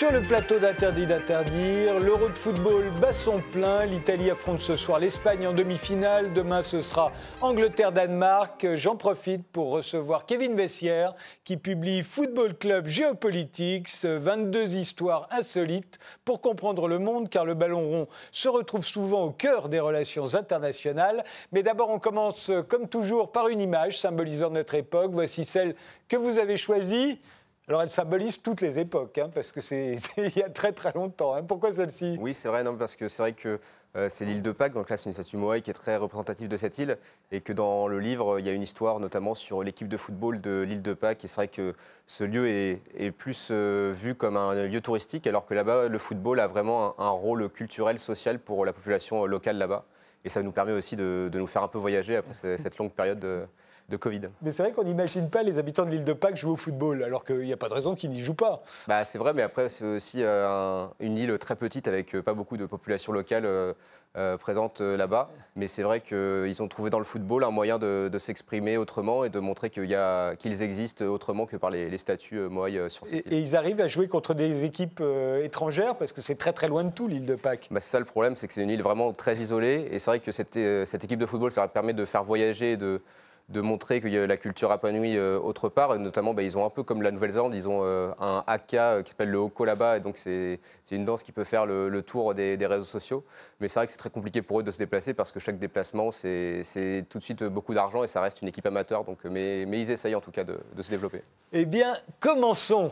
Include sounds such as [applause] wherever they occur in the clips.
Sur le plateau d'Interdit d'interdire. L'Euro de football bat son plein. L'Italie affronte ce soir l'Espagne en demi-finale. Demain, ce sera Angleterre-Danemark. J'en profite pour recevoir Kevin Vessière qui publie Football Club Geopolitics, 22 histoires insolites pour comprendre le monde car le ballon rond se retrouve souvent au cœur des relations internationales. Mais d'abord, on commence comme toujours par une image symbolisant notre époque. Voici celle que vous avez choisie. Alors elle symbolise toutes les époques, hein, parce que c'est [laughs] il y a très très longtemps. Hein. Pourquoi celle-ci? Oui, c'est vrai, non, parce que c'est vrai que euh, c'est l'île de Pâques, donc là c'est une statue Moai qui est très représentative de cette île, et que dans le livre il y a une histoire notamment sur l'équipe de football de l'île de Pâques, et c'est vrai que ce lieu est, plus euh, vu comme un lieu touristique, alors que là-bas le football a vraiment un, rôle culturel, social pour la population locale là-bas, et ça nous permet aussi de, nous faire un peu voyager après [laughs] cette longue période. De, de Covid. Mais c'est vrai qu'on n'imagine pas les habitants de l'île de Pâques jouer au football, alors qu'il n'y a pas de raison qu'ils n'y jouent pas. Bah, c'est vrai, mais après, c'est aussi euh, une île très petite avec euh, pas beaucoup de population locale euh, présente là-bas. Mais c'est vrai qu'ils ont trouvé dans le football un moyen de, s'exprimer autrement et de montrer qu'ils existent autrement que par les, statuts Moai sur et, et, ils arrivent à jouer contre des équipes étrangères parce que c'est très très loin de tout l'île de Pâques. Bah, c'est ça le problème, c'est que c'est une île vraiment très isolée. Et c'est vrai que cette, cette équipe de football, ça permet de faire voyager et de de montrer qu'il y a la culture épanouie euh, autre part. notamment, bah, ils ont un peu comme la Nouvelle-Zélande, ils ont euh, un haka euh, qui s'appelle le hoko là-bas. Et donc, c'est une danse qui peut faire le, tour des, réseaux sociaux. Mais c'est vrai que c'est très compliqué pour eux de se déplacer parce que chaque déplacement, c'est tout de suite beaucoup d'argent et ça reste une équipe amateur. Donc, mais, ils essayent en tout cas de se développer. Eh bien, commençons.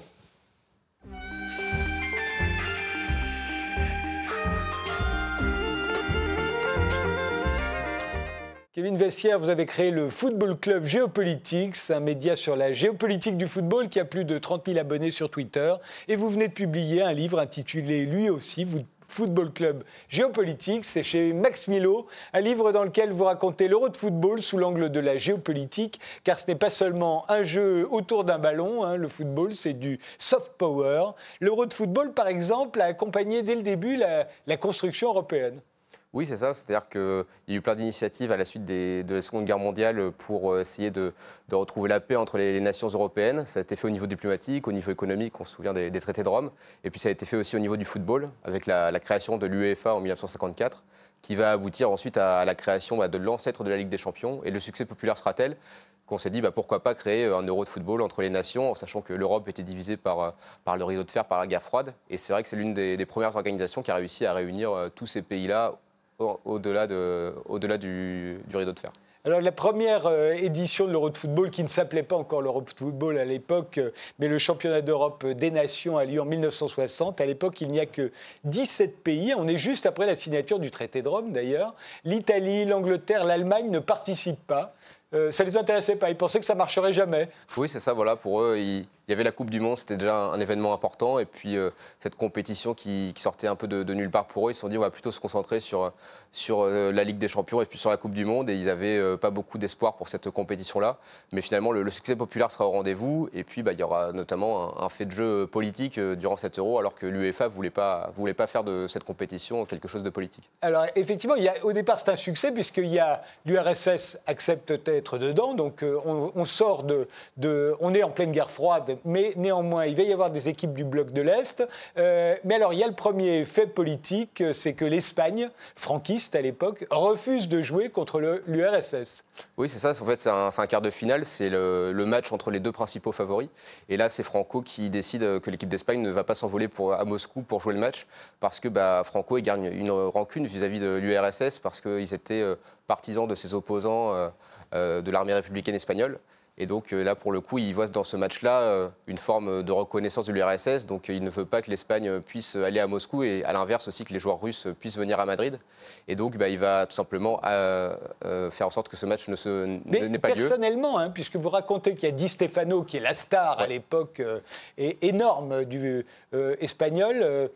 Kevin Vessière, vous avez créé le Football Club Géopolitics, un média sur la géopolitique du football qui a plus de 30 000 abonnés sur Twitter. Et vous venez de publier un livre intitulé lui aussi, Football Club Géopolitique, c'est chez Max Milo, un livre dans lequel vous racontez l'euro de football sous l'angle de la géopolitique, car ce n'est pas seulement un jeu autour d'un ballon, hein, le football, c'est du soft power. L'euro de football, par exemple, a accompagné dès le début la construction européenne. Oui, c'est ça. C'est-à-dire qu'il y a eu plein d'initiatives à la suite de la Seconde Guerre mondiale pour euh, essayer de, retrouver la paix entre les, nations européennes. Ça a été fait au niveau diplomatique, au niveau économique, on se souvient des, traités de Rome. Et puis ça a été fait aussi au niveau du football, avec la, création de l'UEFA en 1954, qui va aboutir ensuite à, la création bah, de l'ancêtre de la Ligue des Champions. Et le succès populaire sera tel qu'on s'est dit bah, pourquoi pas créer un euro de football entre les nations, en sachant que l'Europe était divisée par, euh, par le rideau de fer, par la guerre froide. Et c'est vrai que c'est l'une des, premières organisations qui a réussi à réunir euh, tous ces pays-là au-delà de, au du, du rideau de fer. Alors la première euh, édition de l'Euro de football, qui ne s'appelait pas encore l'Euro de football à l'époque, euh, mais le championnat d'Europe des nations a lieu en 1960. À l'époque, il n'y a que 17 pays. On est juste après la signature du traité de Rome d'ailleurs. L'Italie, l'Angleterre, l'Allemagne ne participent pas. Euh, ça ne les intéressait pas. Ils pensaient que ça marcherait jamais. Oui, c'est ça. Voilà, pour eux, ils, il y avait la Coupe du Monde, c'était déjà un événement important. Et puis euh, cette compétition qui, sortait un peu de, nulle part pour eux, ils se sont dit on va plutôt se concentrer sur, sur euh, la Ligue des Champions et puis sur la Coupe du Monde. Et ils n'avaient euh, pas beaucoup d'espoir pour cette compétition-là. Mais finalement, le, succès populaire sera au rendez-vous. Et puis bah, il y aura notamment un, fait de jeu politique durant cet euro, alors que l'UEFA ne voulait pas, voulait pas faire de cette compétition quelque chose de politique. Alors effectivement, au départ, c'est un succès puisqu'il y a l'URSS accepte d'être dedans. Donc on, on, sort de, de. On est en pleine guerre froide mais néanmoins, il va y avoir des équipes du bloc de l'Est. Euh, mais alors, il y a le premier fait politique, c'est que l'Espagne, franquiste à l'époque, refuse de jouer contre l'URSS. Oui, c'est ça. En fait, c'est un, quart de finale. C'est le, match entre les deux principaux favoris. Et là, c'est Franco qui décide que l'équipe d'Espagne ne va pas s'envoler à Moscou pour jouer le match parce que bah, Franco il gagne une rancune vis-à-vis de l'URSS parce qu'ils étaient euh, partisans de ses opposants euh, de l'armée républicaine espagnole. Et donc euh, là, pour le coup, il voit dans ce match-là euh, une forme de reconnaissance de l'URSS. Donc il ne veut pas que l'Espagne puisse aller à Moscou et à l'inverse aussi que les joueurs russes puissent venir à Madrid. Et donc bah, il va tout simplement euh, faire en sorte que ce match ne se n'ait pas lieu. Personnellement, hein, puisque vous racontez qu'il y a Di Stefano qui est la star à l'époque énorme du espagnol.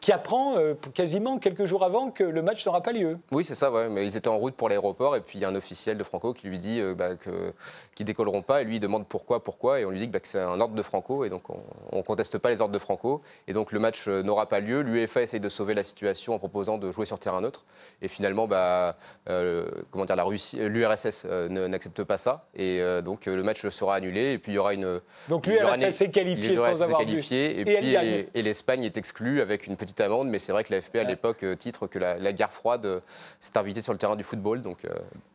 Qui apprend quasiment quelques jours avant que le match n'aura pas lieu. Oui, c'est ça, ouais. mais ils étaient en route pour l'aéroport et puis il y a un officiel de Franco qui lui dit bah, que, qu'ils décolleront pas et lui il demande pourquoi, pourquoi et on lui dit bah, que, c'est un ordre de Franco et donc on ne conteste pas les ordres de Franco et donc le match n'aura pas lieu. L'UEFA essaye de sauver la situation en proposant de jouer sur terrain neutre et finalement bah, comment dire, la Russie, l'URSS n'accepte pas ça et donc le match sera annulé et puis il y aura une. Donc l'URSS s'est qualifié sans avoir qualifié, et, et, l'Espagne est exclue avec une petite amende, mais c'est vrai que la FP à l'époque euh, titre que la, guerre froide euh, s'est invitée sur le terrain du football. Donc, euh.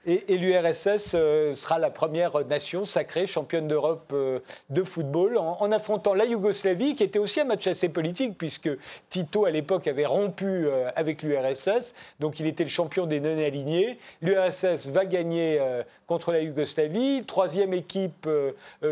Et, l'URSS sera la première nation sacrée championne d'Europe de football en, affrontant la Yougoslavie, qui était aussi un match assez politique puisque Tito à l'époque avait rompu avec l'URSS, donc il était le champion des non-alignés. L'URSS va gagner contre la Yougoslavie, troisième équipe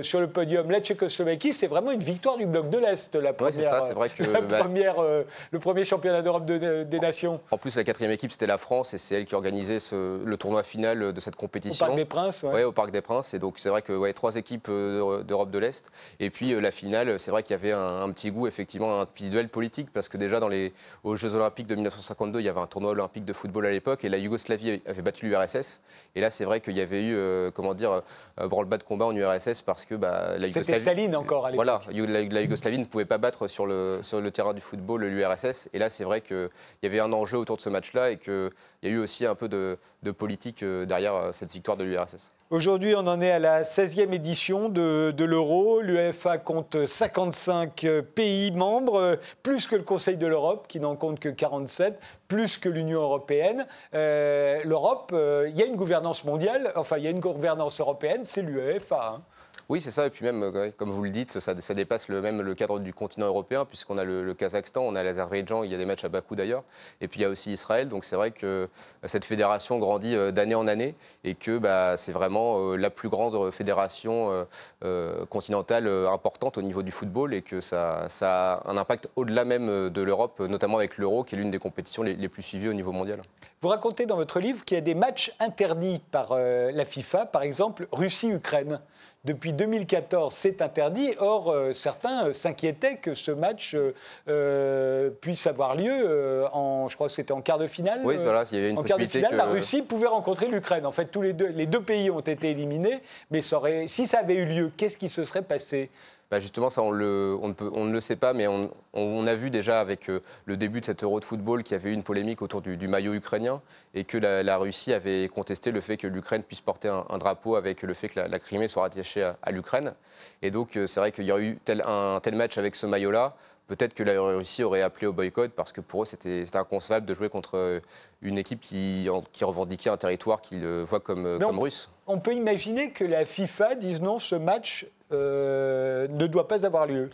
sur le podium, la Tchécoslovaquie. C'est vraiment une victoire du bloc de l'Est, la première. c'est ça, c'est vrai que la bah, première, euh, le premier championnat d'Europe des Nations. En plus, la quatrième équipe, c'était la France, et c'est elle qui organisait ce, le tournoi final de cette compétition. Au Parc des Princes. Oui, au Parc des Princes. Et donc, c'est vrai que ouais, trois équipes euh, d'Europe de l'Est. Et puis, euh, la finale, c'est vrai qu'il y avait un, petit goût, effectivement, un petit duel politique, parce que déjà, dans les, aux Jeux Olympiques de 1952, il y avait un tournoi olympique de football à l'époque, et la Yougoslavie avait battu l'URSS. Et là, c'est vrai qu'il y avait eu, comment dire, branle-bas de combat en URSS, parce que bah, la Yougoslavie. C'était Staline encore à l'époque. Voilà, la, Yougoslavie ne pouvait pas battre sur le, sur le terrain du football l'URSS. Et là, c'est vrai qu'il y avait un enjeu autour de ce match-là et qu'il y a eu aussi un peu de, politique euh, derrière euh, cette victoire de l'URSS. Aujourd'hui, on en est à la 16e édition de, l'Euro. L'UEFA compte 55 pays membres, plus que le Conseil de l'Europe, qui n'en compte que 47, plus que l'Union européenne. Euh, L'Europe, il y a une gouvernance mondiale, enfin, il y a une gouvernance européenne, c'est l'UEFA. Hein. Oui, c'est ça. Et puis même, euh, comme vous le dites, ça, dépasse le, même le cadre du continent européen, puisqu'on a le, Kazakhstan, on a l'Azerbaïdjan, il y a des matchs à Bakou d'ailleurs, et puis il y a aussi Israël. Donc c'est vrai que euh, cette fédération grandit euh, d'année en année et que bah, c'est vraiment la plus grande fédération continentale importante au niveau du football et que ça, a un impact au-delà même de l'Europe, notamment avec l'Euro, qui est l'une des compétitions les, les, plus suivies au niveau mondial. Vous racontez dans votre livre qu'il y a des matchs interdits par la FIFA, par exemple Russie-Ukraine. Depuis 2014, c'est interdit. Or, euh, certains euh, s'inquiétaient que ce match euh, puisse avoir lieu en, je crois que c'était en quart de finale. Oui, voilà, il y avait une en quart de finale, la Russie pouvait rencontrer l'Ukraine. En fait, tous les deux, les deux pays ont été éliminés, mais si ça avait eu lieu, qu'est-ce qui se serait passé? Bah, justement, ça, on, le, on, peut, on, ne le sait pas, mais on, on a vu déjà avec euh, le début de cet Euro de football qu'il y avait eu une polémique autour du, maillot ukrainien et que la, Russie avait contesté le fait que l'Ukraine puisse porter un, drapeau avec le fait que la, Crimée soit rattachée à, l'Ukraine. Et donc, euh, c'est vrai qu'il y aurait eu tel, un tel match avec ce maillot-là. Peut-être que la Russie aurait appelé au boycott parce que pour eux, c'était inconcevable de jouer contre euh, une équipe qui, qui revendiquait un territoire qu'ils voient comme, comme russe. On peut imaginer que la FIFA dise non, ce match euh, ne doit pas avoir lieu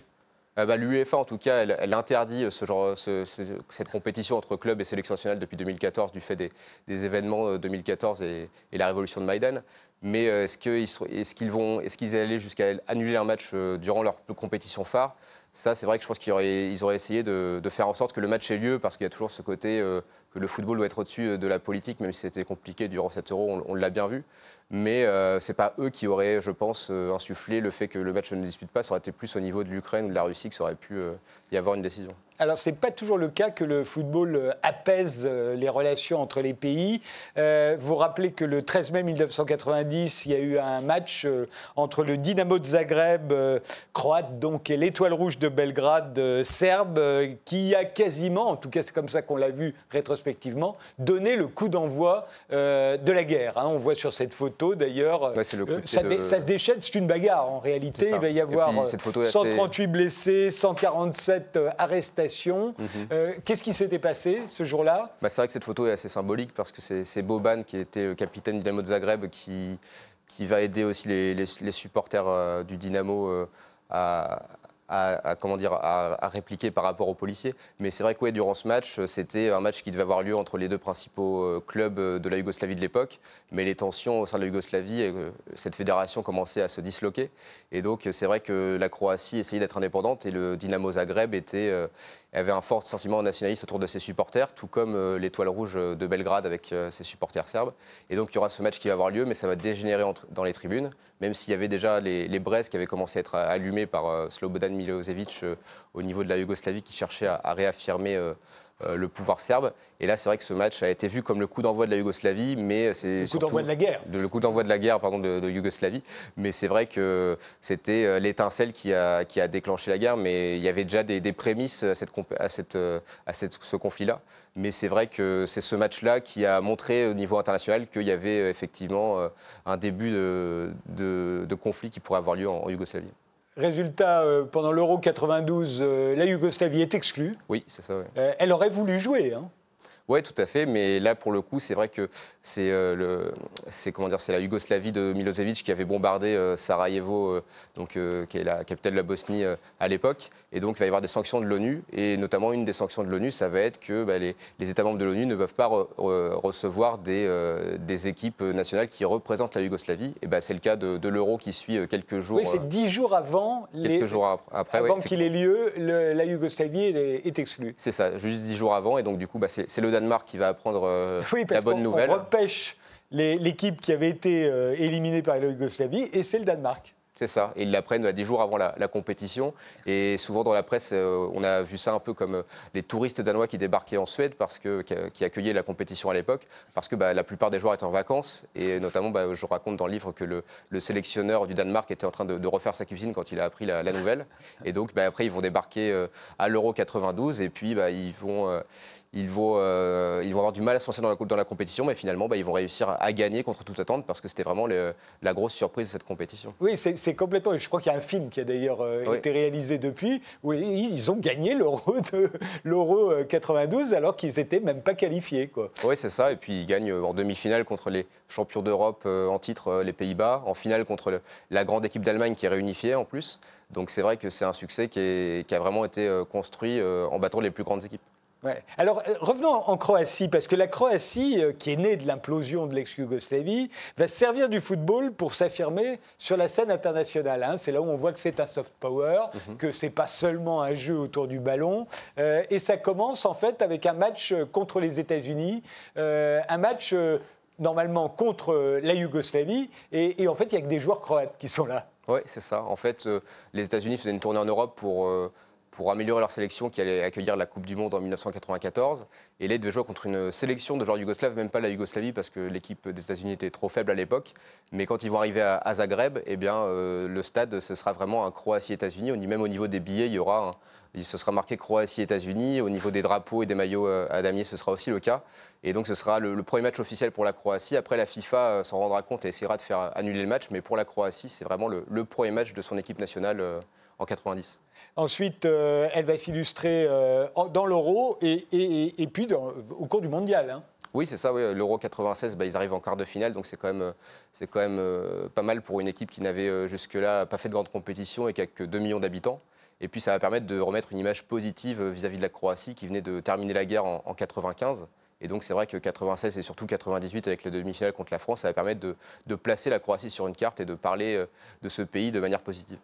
euh, en tout cas, elle, interdit cette compétition entre clubs et sélections nationales depuis 2014 du fait des, événements 2014 et, et, la révolution de Maïdan. Mais euh, est-ce vont, est-ce qu'ils allaient jusqu'à annuler un match durant leur compétition phare? Ça, c'est vrai que je pense qu'ils auraient, essayé de, faire en sorte que le match ait lieu parce qu'il y a toujours ce côté que le football doit être au-dessus de la politique, même si c'était compliqué durant cet euro, on l'a bien vu mais euh, ce n'est pas eux qui auraient, je pense, euh, insufflé le fait que le match ne dispute pas. Ça aurait été plus au niveau de l'Ukraine ou de la Russie que ça aurait pu euh, y avoir une décision. Alors, ce n'est pas toujours le cas que le football euh, apaise euh, les relations entre les pays. Euh, vous rappelez que le 13 mai 1990, il y a eu un match entre le Dynamo de Zagreb, croate, donc, et l'Étoile Rouge de Belgrade, serbe, qui a quasiment, en tout cas c'est comme ça qu'on l'a vu rétrospectivement, donné le coup d'envoi de la guerre. Hein. On voit sur cette photo d'ailleurs, ça, se déchaîne, c'est une bagarre en réalité. Il va y avoir 138 blessés, 147 arrestations Mhm. Euh, qu'est-ce qui s'était passé ce jour-là? Bah, C'est vrai que cette photo est assez symbolique parce que c'est Boban qui était le capitaine du Dynamo de Zagreb qui, qui va aider aussi les, supporters euh, du Dynamo euh, à, à, comment dire, à, répliquer par rapport aux policiers. Mais c'est vrai que durant ce match, c'était un match qui devait avoir lieu entre les deux principaux euh, clubs euh, de la Yougoslavie de l'époque. Mais les tensions au sein de la Yougoslavie, euh, cette fédération commençait à se disloquer. Et donc c'est vrai que la Croatie essayait d'être indépendante et le Dynamo Zagreb avait un fort sentiment nationaliste autour de ses supporters, tout comme l'Étoile Rouge de Belgrade avec ses supporters serbes. Et donc il y aura ce match qui va avoir lieu, mais ça va dégénérer dans les tribunes, même s'il y avait déjà les, les qui avaient commencé à être allumées par Slobodan Milosevic au niveau de la Yougoslavie qui cherchait à, réaffirmer le pouvoir serbe. Et là, c'est vrai que ce match a été vu comme le coup d'envoi de la Yougoslavie, mais c'est le coup d'envoi de la guerre. le coup d'envoi de la guerre, pardon, de, Yougoslavie. Mais c'est vrai que c'était l'étincelle qui a, qui a déclenché la guerre, mais il y avait déjà des, prémices à, cette, à, cette, à cette, ce conflit-là. Mais c'est vrai que c'est ce match-là qui a montré au niveau international qu'il y avait effectivement un début de, de, conflit qui pourrait avoir lieu en Yougoslavie. Résultat, euh, pendant l'Euro 92, euh, la Yougoslavie est exclue. Oui, c'est ça. Euh, elle aurait voulu jouer. Hein. Oui, tout à fait. Mais là, pour le coup, c'est vrai que c'est euh, la Yougoslavie de Milosevic qui avait bombardé euh, Sarajevo, euh, donc qui est la capitale de la Bosnie à l'époque. Et donc, il va y avoir des sanctions de l'ONU. Et notamment, une des sanctions de l'ONU, ça va être que bah, les, États membres de l'ONU ne peuvent pas recevoir des, des, équipes nationales qui représentent la Yougoslavie. Et bah, c'est le cas de, l'Euro qui suit quelques jours. Oui, c'est dix jours avant. Quelques les, jours après, avant qu'il ait lieu, la Yougoslavie est, est exclue. C'est ça, juste dix jours avant. Et donc, du coup, bah, c'est le Danemark qui va apprendre euh, [laughs] la bonne nouvelle. On repêche l'équipe qui avait été euh, éliminée par la Yougoslavie et c'est le Danemark. C'est ça. Et ils l'apprennent bah, des jours avant la, compétition. Et souvent dans la presse, euh, on a vu ça un peu comme les touristes danois qui débarquaient en Suède, parce que, qui, accueillaient la compétition à l'époque, parce que bah, la plupart des joueurs étaient en vacances. Et notamment, bah, je raconte dans le livre que le, sélectionneur du Danemark était en train de, refaire sa cuisine quand il a appris la, nouvelle. Et donc, après, ils vont débarquer à l'Euro 92 et puis ils vont ils vont, euh, ils vont avoir du mal à se lancer dans la, dans la compétition, mais finalement, bah, ils vont réussir à, gagner contre toute attente parce que c'était vraiment la grosse surprise de cette compétition. Oui, c'est complètement. Je crois qu'il y a un film qui a d'ailleurs euh, été réalisé depuis où ils ont gagné l'Euro 92 euh, alors qu'ils n'étaient même pas qualifiés. Quoi. Oui, c'est ça. Et puis ils gagnent en demi-finale contre les champions d'Europe en titre, les Pays-Bas, en finale contre la grande équipe d'Allemagne qui est réunifiée en plus. Donc c'est vrai que c'est un succès qui, qui, a vraiment été construit en battant les plus grandes équipes. Alors euh, revenons en Croatie, parce que la Croatie, euh, qui est née de l'implosion de l'ex-Yougoslavie, va servir du football pour s'affirmer sur la scène internationale. Hein. C'est là où on voit que c'est un soft power, mhm. que c'est pas seulement un jeu autour du ballon. Euh, et ça commence en fait avec un match contre les États-Unis, un match normalement contre la Yougoslavie, et, en fait il y a que des joueurs croates qui sont là. Oui, c'est ça. En fait, les États-Unis faisaient une tournée en Europe pour pour améliorer leur sélection qui allait accueillir la Coupe du Monde en 1994. Et là, ils devaient jouer contre une sélection de joueurs yougoslaves, même pas la Yougoslavie, parce que l'équipe des États-Unis était trop faible à l'époque. Mais quand ils vont arriver à, Zagreb, eh bien, euh, le stade, ce sera vraiment un Croatie-États-Unis. Même au niveau des billets, il y aura ce sera marqué Croatie-États-Unis. Au niveau des drapeaux et des maillots euh, à damier, ce sera aussi le cas. Et donc, ce sera le, premier match officiel pour la Croatie. Après, la FIFA euh, s'en rendra compte et essaiera de faire annuler le match. Mais pour la Croatie, c'est vraiment le, premier match de son équipe nationale en 90. Ensuite, euh, elle va s'illustrer euh, dans l'euro et, et, puis au cours du mondial. Hein. Oui, c'est ça. L'Euro 96, bah, ils arrivent en quart de finale, donc c'est quand même, c'est quand même euh, pas mal pour une équipe qui n'avait jusque-là pas fait de grande compétition et qui a que 2 millions d'habitants. Et puis ça va permettre de remettre une image positive vis-à-vis de la Croatie qui venait de terminer la guerre en, 95. Et donc c'est vrai que 96 et surtout 98 avec le demi-finale contre la France, ça va permettre de, de, placer la Croatie sur une carte et de parler de ce pays de manière positive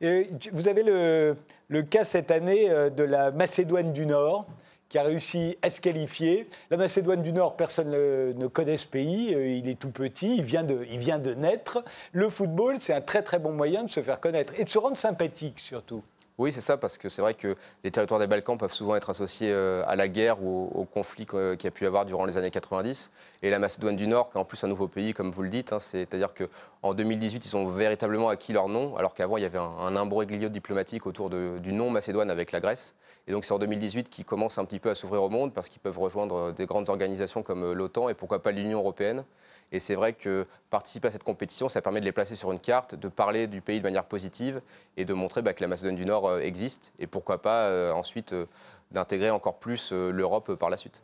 vous avez le, cas cette année euh, de la Macédoine du Nord qui a réussi à se qualifier. La Macédoine du Nord, personne ne, connaît ce pays, euh, il est tout petit, il vient, de, il vient de naître. Le football, c'est un très très bon moyen de se faire connaître et de se rendre sympathique surtout. Oui, c'est ça, parce que c'est vrai que les territoires des Balkans peuvent souvent être associés euh, à la guerre ou au, conflit qu'il y a pu y avoir durant les années 90. Et la Macédoine du Nord, qui est en plus un nouveau pays, comme vous le dites, hein, c'est-à-dire qu'en 2018, ils ont véritablement acquis leur nom, alors qu'avant, il y avait un, imbroglio diplomatique autour du nom Macédoine avec la Grèce. Et donc c'est en 2018 qu'ils commencent un petit peu à s'ouvrir au monde, parce qu'ils peuvent rejoindre des grandes organisations comme euh, l'OTAN et pourquoi pas l'Union européenne. Et c'est vrai que participer à cette compétition, ça permet de les placer sur une carte, de parler du pays de manière positive et de montrer bah, que la Macédoine du Nord euh, existe et pourquoi pas euh, ensuite euh, d'intégrer encore plus l'Europe par la suite.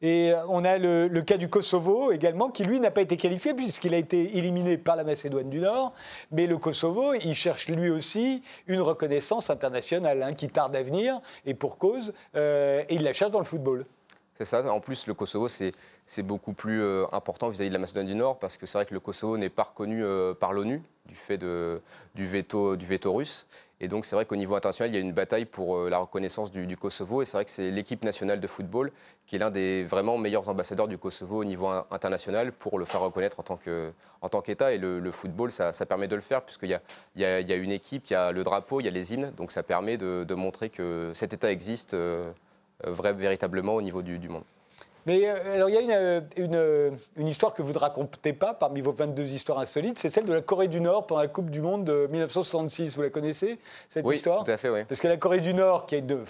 Et on a le, cas du Kosovo également, qui lui n'a pas été qualifié puisqu'il a été éliminé par la Macédoine du Nord. Mais le Kosovo, il cherche lui aussi une reconnaissance internationale hein, qui tarde à venir, et pour cause, et il la cherche dans le football. C'est ça. En plus, le Kosovo, c'est beaucoup plus euh, important vis-à-vis de la Macédoine du Nord parce que c'est vrai que le Kosovo n'est pas reconnu euh, par l'ONU du fait du, veto, russe. Et donc, c'est vrai qu'au niveau international, il y a une bataille pour euh, la reconnaissance du, Kosovo. Et c'est vrai que c'est l'équipe nationale de football qui est l'un des vraiment meilleurs ambassadeurs du Kosovo au niveau international pour le faire reconnaître en tant, qu'État. Et le, football, ça, permet de le faire, puisqu'il y a, y, a, une équipe, il y a le drapeau, il y a les hymnes. Donc, ça permet de, montrer que cet État existe. Euh, vrai, véritablement au niveau du, monde. Mais euh, alors, il y a euh, une, une, histoire que vous ne racontez pas parmi vos 22 histoires insolites, c'est celle de la Corée du Nord pendant la Coupe du Monde de 1966. Vous la connaissez, cette oui, histoire? tout à fait, oui. Parce que la Corée du Nord, qui a une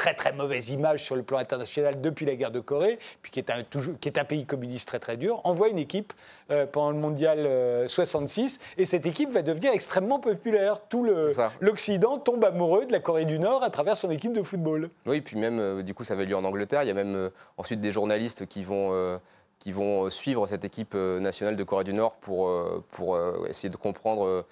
très très mauvaise image sur le plan international depuis la guerre de Corée, puis qui est un, toujours, qui est un pays communiste très très dur, envoie une équipe euh, pendant le mondial 66, euh, et cette équipe va devenir extrêmement populaire. Tout l'Occident tombe amoureux de la Corée du Nord à travers son équipe de football. Oui, puis même, euh, du coup, ça va lieu en Angleterre. Il y a même ensuite des journalistes qui vont qui vont suivre cette équipe nationale de Corée du Nord pour, pour essayer de comprendre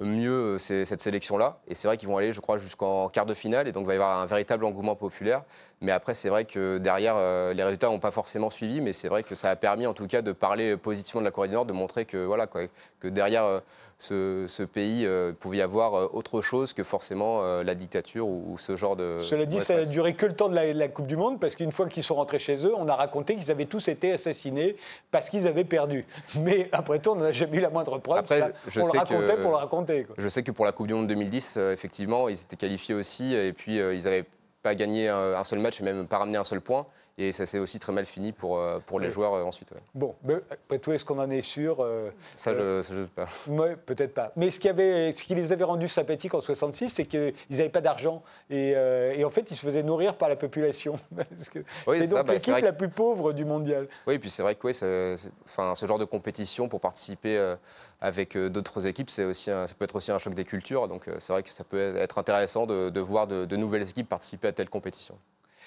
mieux euh, cette sélection-là. Et c'est vrai qu'ils vont aller, je crois, jusqu'en quart de finale. Et donc, il va y avoir un véritable engouement populaire. Mais après, c'est vrai que derrière, euh, les résultats n'ont pas forcément suivi. Mais c'est vrai que ça a permis, en tout cas, de parler positivement de la Corée du Nord, de montrer que, voilà, que derrière ce, pays euh, pouvait y avoir euh, autre chose que forcément euh, la dictature ou, ce genre de. Cela dit, ça n'a duré que le temps de la, Coupe du Monde, parce qu'une fois qu'ils sont rentrés chez eux, on a raconté qu'ils avaient tous été assassinés parce qu'ils avaient perdu. [laughs] Mais après tout, on n'a jamais eu la moindre preuve. Après, je on le racontait pour le raconter. Je sais que pour la Coupe du Monde 2010, effectivement, ils étaient qualifiés aussi, et puis ils n'avaient pas gagné un, seul match et même pas ramené un seul point. Et ça s'est aussi très mal fini pour, euh, pour les joueurs euh, ensuite. Bon, après tout, est-ce qu'on en est sûr euh, Ça, je ne sais pas. [laughs] Oui, peut-être pas. Mais ce qui, avait, ce qui les avait rendus sympathiques en 66, c'est qu'ils n'avaient pas d'argent. Et, et, en fait, ils se faisaient nourrir par la population. [laughs] c'est donc bah, l'équipe la plus pauvre du mondial. Oui, et puis c'est vrai que oui, enfin, ce genre de compétition pour participer avec d'autres équipes, c'est aussi ça peut être aussi un choc des cultures. Donc c'est vrai que ça peut être intéressant de, de voir de, de nouvelles équipes participer à telle compétition.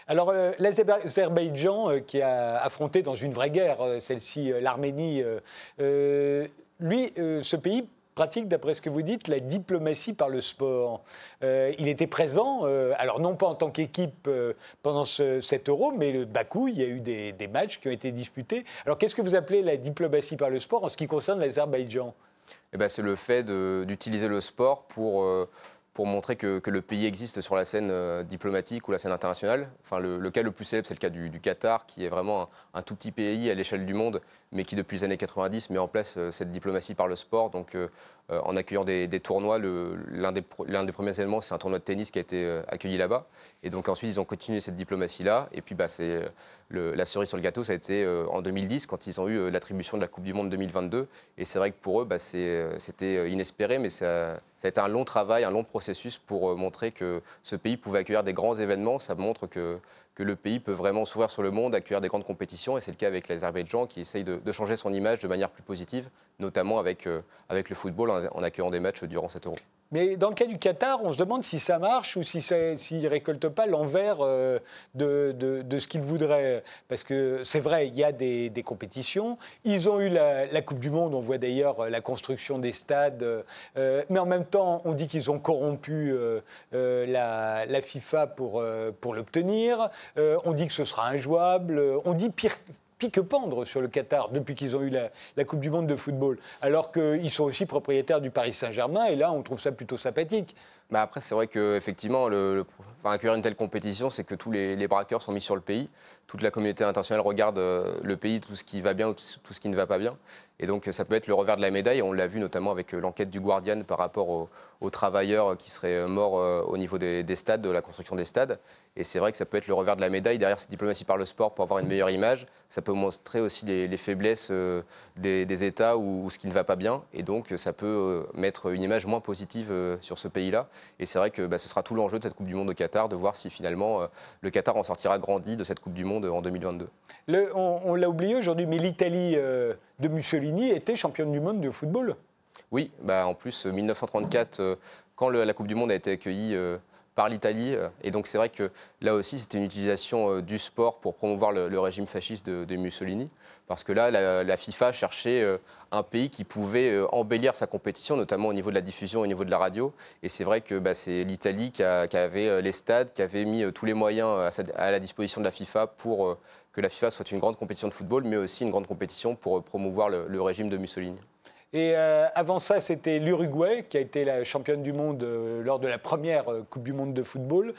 Alors, euh, l'Azerbaïdjan, euh, qui a affronté dans une vraie guerre, euh, celle-ci, l'Arménie, lui, ce pays pratique, d'après ce que vous dites, la diplomatie par le sport. il était présent, alors non pas en tant qu'équipe pendant cet euro, mais le Bakou, il y a eu des, des matchs qui ont été disputés. Alors qu'est-ce que vous appelez la diplomatie par le sport en ce qui concerne l'Azerbaïdjan? Eh ben, C'est le fait d'utiliser le sport pour pour montrer que, le pays existe sur la scène euh, diplomatique ou la scène internationale. Enfin, le, cas le plus célèbre, c'est le cas du, Qatar, qui est vraiment un, tout petit pays à l'échelle du monde, mais qui depuis les années 90 met en place euh, cette diplomatie par le sport. Donc, euh, en accueillant des, tournois, l'un des, premiers éléments, c'est un tournoi de tennis qui a été accueilli là-bas. Et donc ensuite, ils ont continué cette diplomatie-là. Et puis, bah, c'est la cerise sur le gâteau, ça a été en 2010, quand ils ont eu l'attribution de la Coupe du Monde 2022. Et c'est vrai que pour eux, bah, c'était inespéré, mais ça ça a été un long travail, un long processus pour euh, montrer que ce pays pouvait accueillir des grands événements. Ça montre que, que le pays peut vraiment s'ouvrir sur le monde, accueillir des grandes compétitions. Et c'est le cas avec l'Azerbaïdjan qui essaye de, changer son image de manière plus positive, notamment avec, euh, avec le football en, accueillant des matchs durant cet euro. Mais dans le cas du Qatar, on se demande si ça marche ou s'il si ne récolte pas l'envers euh, de, de, ce qu'il voudrait. Parce que c'est vrai, il y a des, compétitions. Ils ont eu la, Coupe du Monde, on voit d'ailleurs la construction des stades. Euh, mais en même temps, on dit qu'ils ont corrompu euh, la, la, FIFA pour, pour l'obtenir. on dit que ce sera injouable. On dit pire, que pendre sur le Qatar depuis qu'ils ont eu la, Coupe du Monde de football, alors qu'ils sont aussi propriétaires du Paris Saint-Germain, et là, on trouve ça plutôt sympathique. Bah après, c'est vrai qu'effectivement, le, enfin, accueillir une telle compétition, c'est que tous les, braqueurs sont mis sur le pays. Toute la communauté internationale regarde euh, le pays, tout ce qui va bien, tout, tout ce qui ne va pas bien. Et donc, ça peut être le revers de la médaille. On l'a vu notamment avec euh, l'enquête du Guardian par rapport aux, travailleurs qui seraient euh, morts au niveau des, stades, de la construction des stades. Et c'est vrai que ça peut être le revers de la médaille. Derrière cette diplomatie par le sport pour avoir une meilleure image, ça peut montrer aussi les, faiblesses des, États ou, ce qui ne va pas bien. Et donc, ça peut mettre une image moins positive sur ce pays-là. Et c'est vrai que bah, ce sera tout l'enjeu de cette Coupe du Monde au Qatar, de voir si finalement euh, le Qatar en sortira grandi de cette Coupe du Monde en 2022. on, l'a oublié aujourd'hui, mais l'Italie euh, de Mussolini était championne du monde de football. Oui, bah, en plus, 1934, euh, quand la Coupe du Monde a été accueillie par l'Italie. Et donc c'est vrai que là aussi, c'était une utilisation du sport pour promouvoir le, régime fasciste de, Mussolini. Parce que là, la, FIFA cherchait un pays qui pouvait embellir sa compétition, notamment au niveau de la diffusion, au niveau de la radio. Et c'est vrai que bah, c'est l'Italie qui, avait les stades, qui avait mis tous les moyens à, la disposition de la FIFA pour que la FIFA soit une grande compétition de football, mais aussi une grande compétition pour promouvoir le régime de Mussolini. Et euh, avant ça, c'était l'Uruguay qui a été la championne du monde euh, lors de la première euh, Coupe du Monde de football.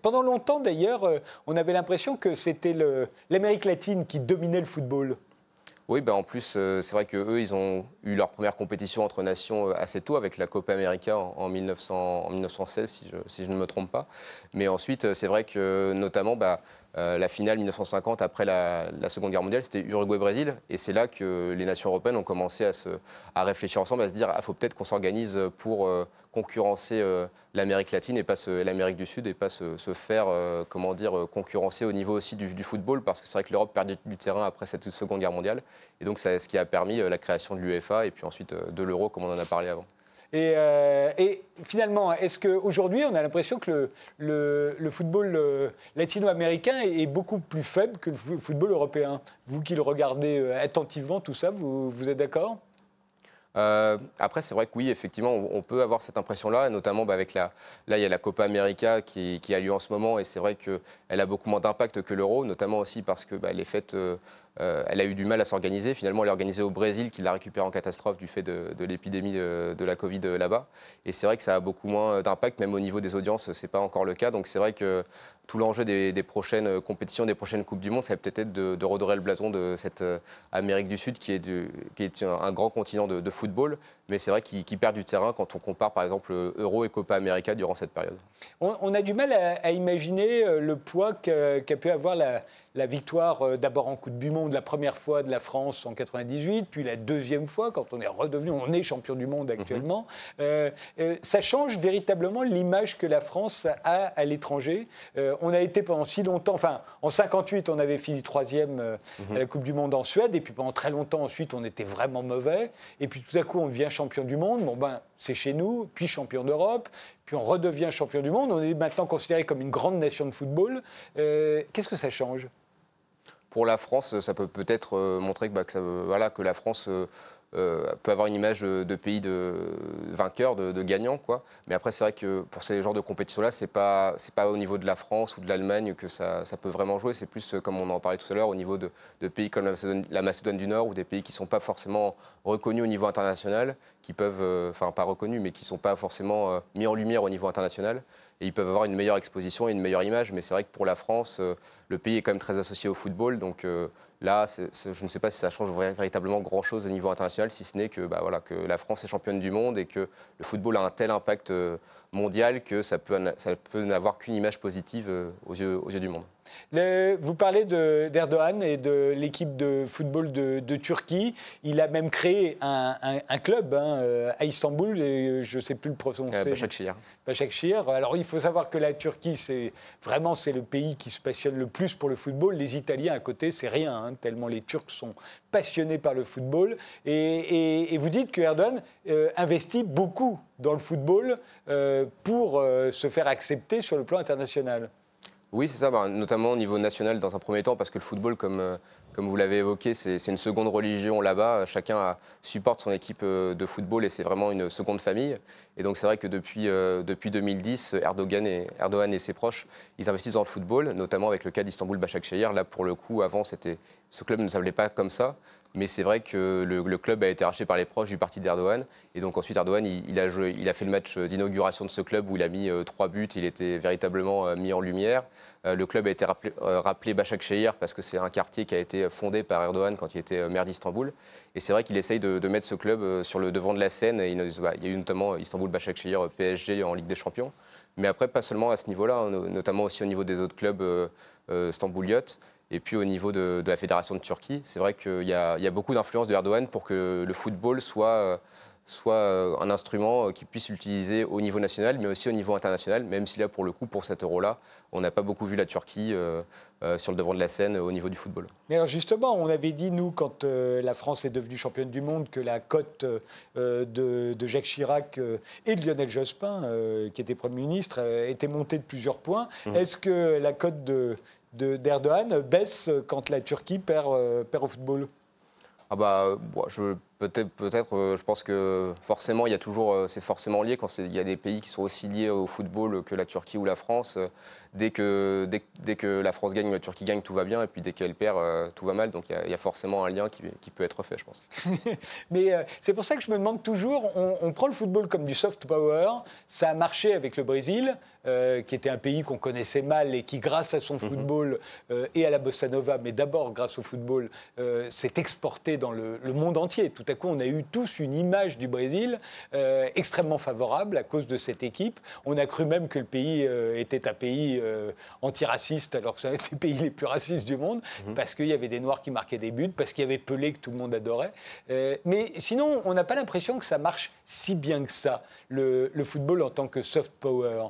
pendant longtemps, d'ailleurs, on avait l'impression que c'était l'Amérique latine qui dominait le football. Oui, ben en plus, c'est vrai qu'eux, ils ont eu leur première compétition entre nations assez tôt avec la Copa América en, 1900, en 1916, si je, si je, ne me trompe pas. Mais ensuite, c'est vrai que notamment, bah, euh, la finale 1950 après la, Seconde Guerre mondiale, c'était Uruguay-Brésil. Et c'est là que les nations européennes ont commencé à, se, à réfléchir ensemble, à se dire il ah, faut peut-être qu'on s'organise pour euh, concurrencer euh, l'Amérique latine et pas l'Amérique du Sud et pas se, faire comment dire, concurrencer au niveau aussi du, football parce que c'est vrai que l'Europe perdait du terrain après cette Seconde Guerre mondiale. Et donc c'est ce qui a permis la création de l'UEFA et puis ensuite de l'euro comme on en a parlé avant. Euh, et, finalement, est-ce qu'aujourd'hui, on a l'impression que le, football euh, latino-américain est, beaucoup plus faible que le football européen? Vous qui le regardez euh, attentivement, tout ça, vous, êtes d'accord? Après, c'est vrai que oui, effectivement, on, peut avoir cette impression-là, notamment bah, avec la. Là, il y a la Copa América qui, a lieu en ce moment, et c'est vrai qu'elle a beaucoup moins d'impact que l'euro, notamment aussi parce que bah, fêtes euh, elle a eu du mal à s'organiser. Finalement, elle est organisée au Brésil, qui l'a récupérée en catastrophe du fait de, l'épidémie de, la Covid euh, là-bas. Et c'est vrai que ça a beaucoup moins d'impact, même au niveau des audiences, ce n'est pas encore le cas. Donc c'est vrai que tout l'enjeu des, prochaines compétitions, des prochaines Coupes du Monde, ça va peut-être être de, redorer le blason de cette euh, Amérique du Sud, qui est, un, grand continent de, football, mais c'est vrai qu'il perd du terrain quand on compare par exemple Euro et Copa América durant cette période. On, a du mal à, imaginer le poids qu'a pu avoir la, la victoire euh, d'abord en Coupe du Monde, la première fois de la France en 98, puis la deuxième fois quand on est redevenu, on est champion du monde actuellement. Mhm. Euh, euh, ça change véritablement l'image que la France a à l'étranger. on a été pendant si longtemps, enfin en 58 on avait fini troisième mhm. à la Coupe du Monde en Suède, et puis pendant très longtemps ensuite on était vraiment mauvais, et puis tout à coup on devient champion du monde. Bon ben c'est chez nous, puis champion d'Europe, puis on redevient champion du monde. On est maintenant considéré comme une grande nation de football. Qu'est-ce que ça change? Pour la France, ça peut peut-être euh, montrer que, bah, voilà, que la France euh, euh, peut avoir une image de, pays de vainqueur, de, gagnant. Quoi. Mais après, c'est vrai que pour ces genres de compétitions-là, ce n'est pas, au niveau de la France ou de l'Allemagne que ça, ça, peut vraiment jouer. C'est plus, comme on en parlait tout à l'heure, au niveau de, pays comme la Macédoine, du Nord ou des pays qui ne sont pas forcément reconnus au niveau international, qui peuvent, enfin pas reconnus, mais qui ne sont pas forcément mis en lumière au niveau international. Et ils peuvent avoir une meilleure exposition et une meilleure image. Mais c'est vrai que pour la France, le pays est quand même très associé au football. Donc euh, là, je ne sais pas si ça change véritablement grand-chose au niveau international, si ce n'est bah, que la France est championne du monde et que le football a un tel impact euh, mondial que ça peut, ça peut n'avoir qu'une image positive euh, aux yeux, aux yeux du monde vous parlez d'Erdogan et de l'équipe de football de, Turquie. Il a même créé un, club hein, euh, à Istanbul, et je ne sais plus le prononcer. Euh, Başakşehir. Başakşehir. Alors il faut savoir que la Turquie, c'est vraiment c'est le pays qui se passionne le plus pour le football. Les Italiens à côté, c'est rien, hein, tellement les Turcs sont passionnés par le football. Et, vous dites que Erdogan euh, investit beaucoup dans le football pour se faire accepter sur le plan international. Oui, c'est ça, bah, notamment au niveau national dans un premier temps, parce que le football, comme, euh, comme vous l'avez évoqué, c'est une seconde religion là-bas. Chacun supporte son équipe euh, de football et c'est vraiment une seconde famille. Et donc c'est vrai que depuis, euh, depuis 2010, Erdogan et, Erdogan et ses proches, ils investissent dans le football, notamment avec le cas d'Istanbul Başakşehir. Là, pour le coup, avant, ce club ne s'appelait pas comme ça. Mais c'est vrai que le, club a été racheté par les proches du parti d'Erdogan. Et donc ensuite, Erdogan, il, a il, a fait le match d'inauguration de ce club où il a mis euh, trois buts. Il était véritablement euh, mis en lumière. Euh, le club a été rappelé, rappelé Başakşehir parce que c'est un quartier qui a été fondé par Erdogan quand il était maire d'Istanbul. Et c'est vrai qu'il essaye de, mettre ce club sur le devant de la scène. Il, y a eu notamment Istanbul Başakşehir PSG en Ligue des Champions. Mais après, pas seulement à ce niveau-là, hein, notamment aussi au niveau des autres clubs stambouliotes. Et puis au niveau de, la Fédération de Turquie, c'est vrai qu'il y, a beaucoup d'influence de Erdogan pour que le football soit, euh, soit euh, un instrument euh, qui puisse l'utiliser au niveau national, mais aussi au niveau international, même si là, pour le coup, pour cet euro-là, on n'a pas beaucoup vu la Turquie sur le devant de la scène au niveau du football. Mais alors justement, on avait dit, nous, quand la France est devenue championne du monde, que la cote de, Jacques Chirac et de Lionel Jospin, qui était Premier ministre, était montée de plusieurs points. Mmh. Est-ce que la cote de d'Erdogan baisse quand la Turquie perd, perd au football? Ah bah, peut-être, peut-être, euh, je pense que forcément, il y a toujours, euh, c'est forcément lié quand il y a des pays qui sont aussi liés au football que la Turquie ou la France. Euh, dès que, dès, que la France gagne ou la Turquie gagne, tout va bien, et puis dès qu'elle perd, tout va mal. Donc il y, a forcément un lien qui, peut être fait, je pense. [laughs] Mais c'est pour ça que je me demande toujours, on, prend le football comme du soft power, ça a marché avec le Brésil, qui était un pays qu'on connaissait mal et qui, grâce à son mhm. football et à la bossa nova, mais d'abord grâce au football, s'est exporté dans le, le monde entier. Tout à coup, on a eu tous une image du Brésil euh, extrêmement favorable à cause de cette équipe. On a cru même que le pays euh, était un pays euh, antiraciste, alors que c'est un des pays les plus racistes du monde, mhm. parce qu'il y avait des Noirs qui marquaient des buts, parce qu'il y avait Pelé que tout le monde adorait. mais sinon, on n'a pas l'impression que ça marche si bien que ça, le, le football en tant que soft power.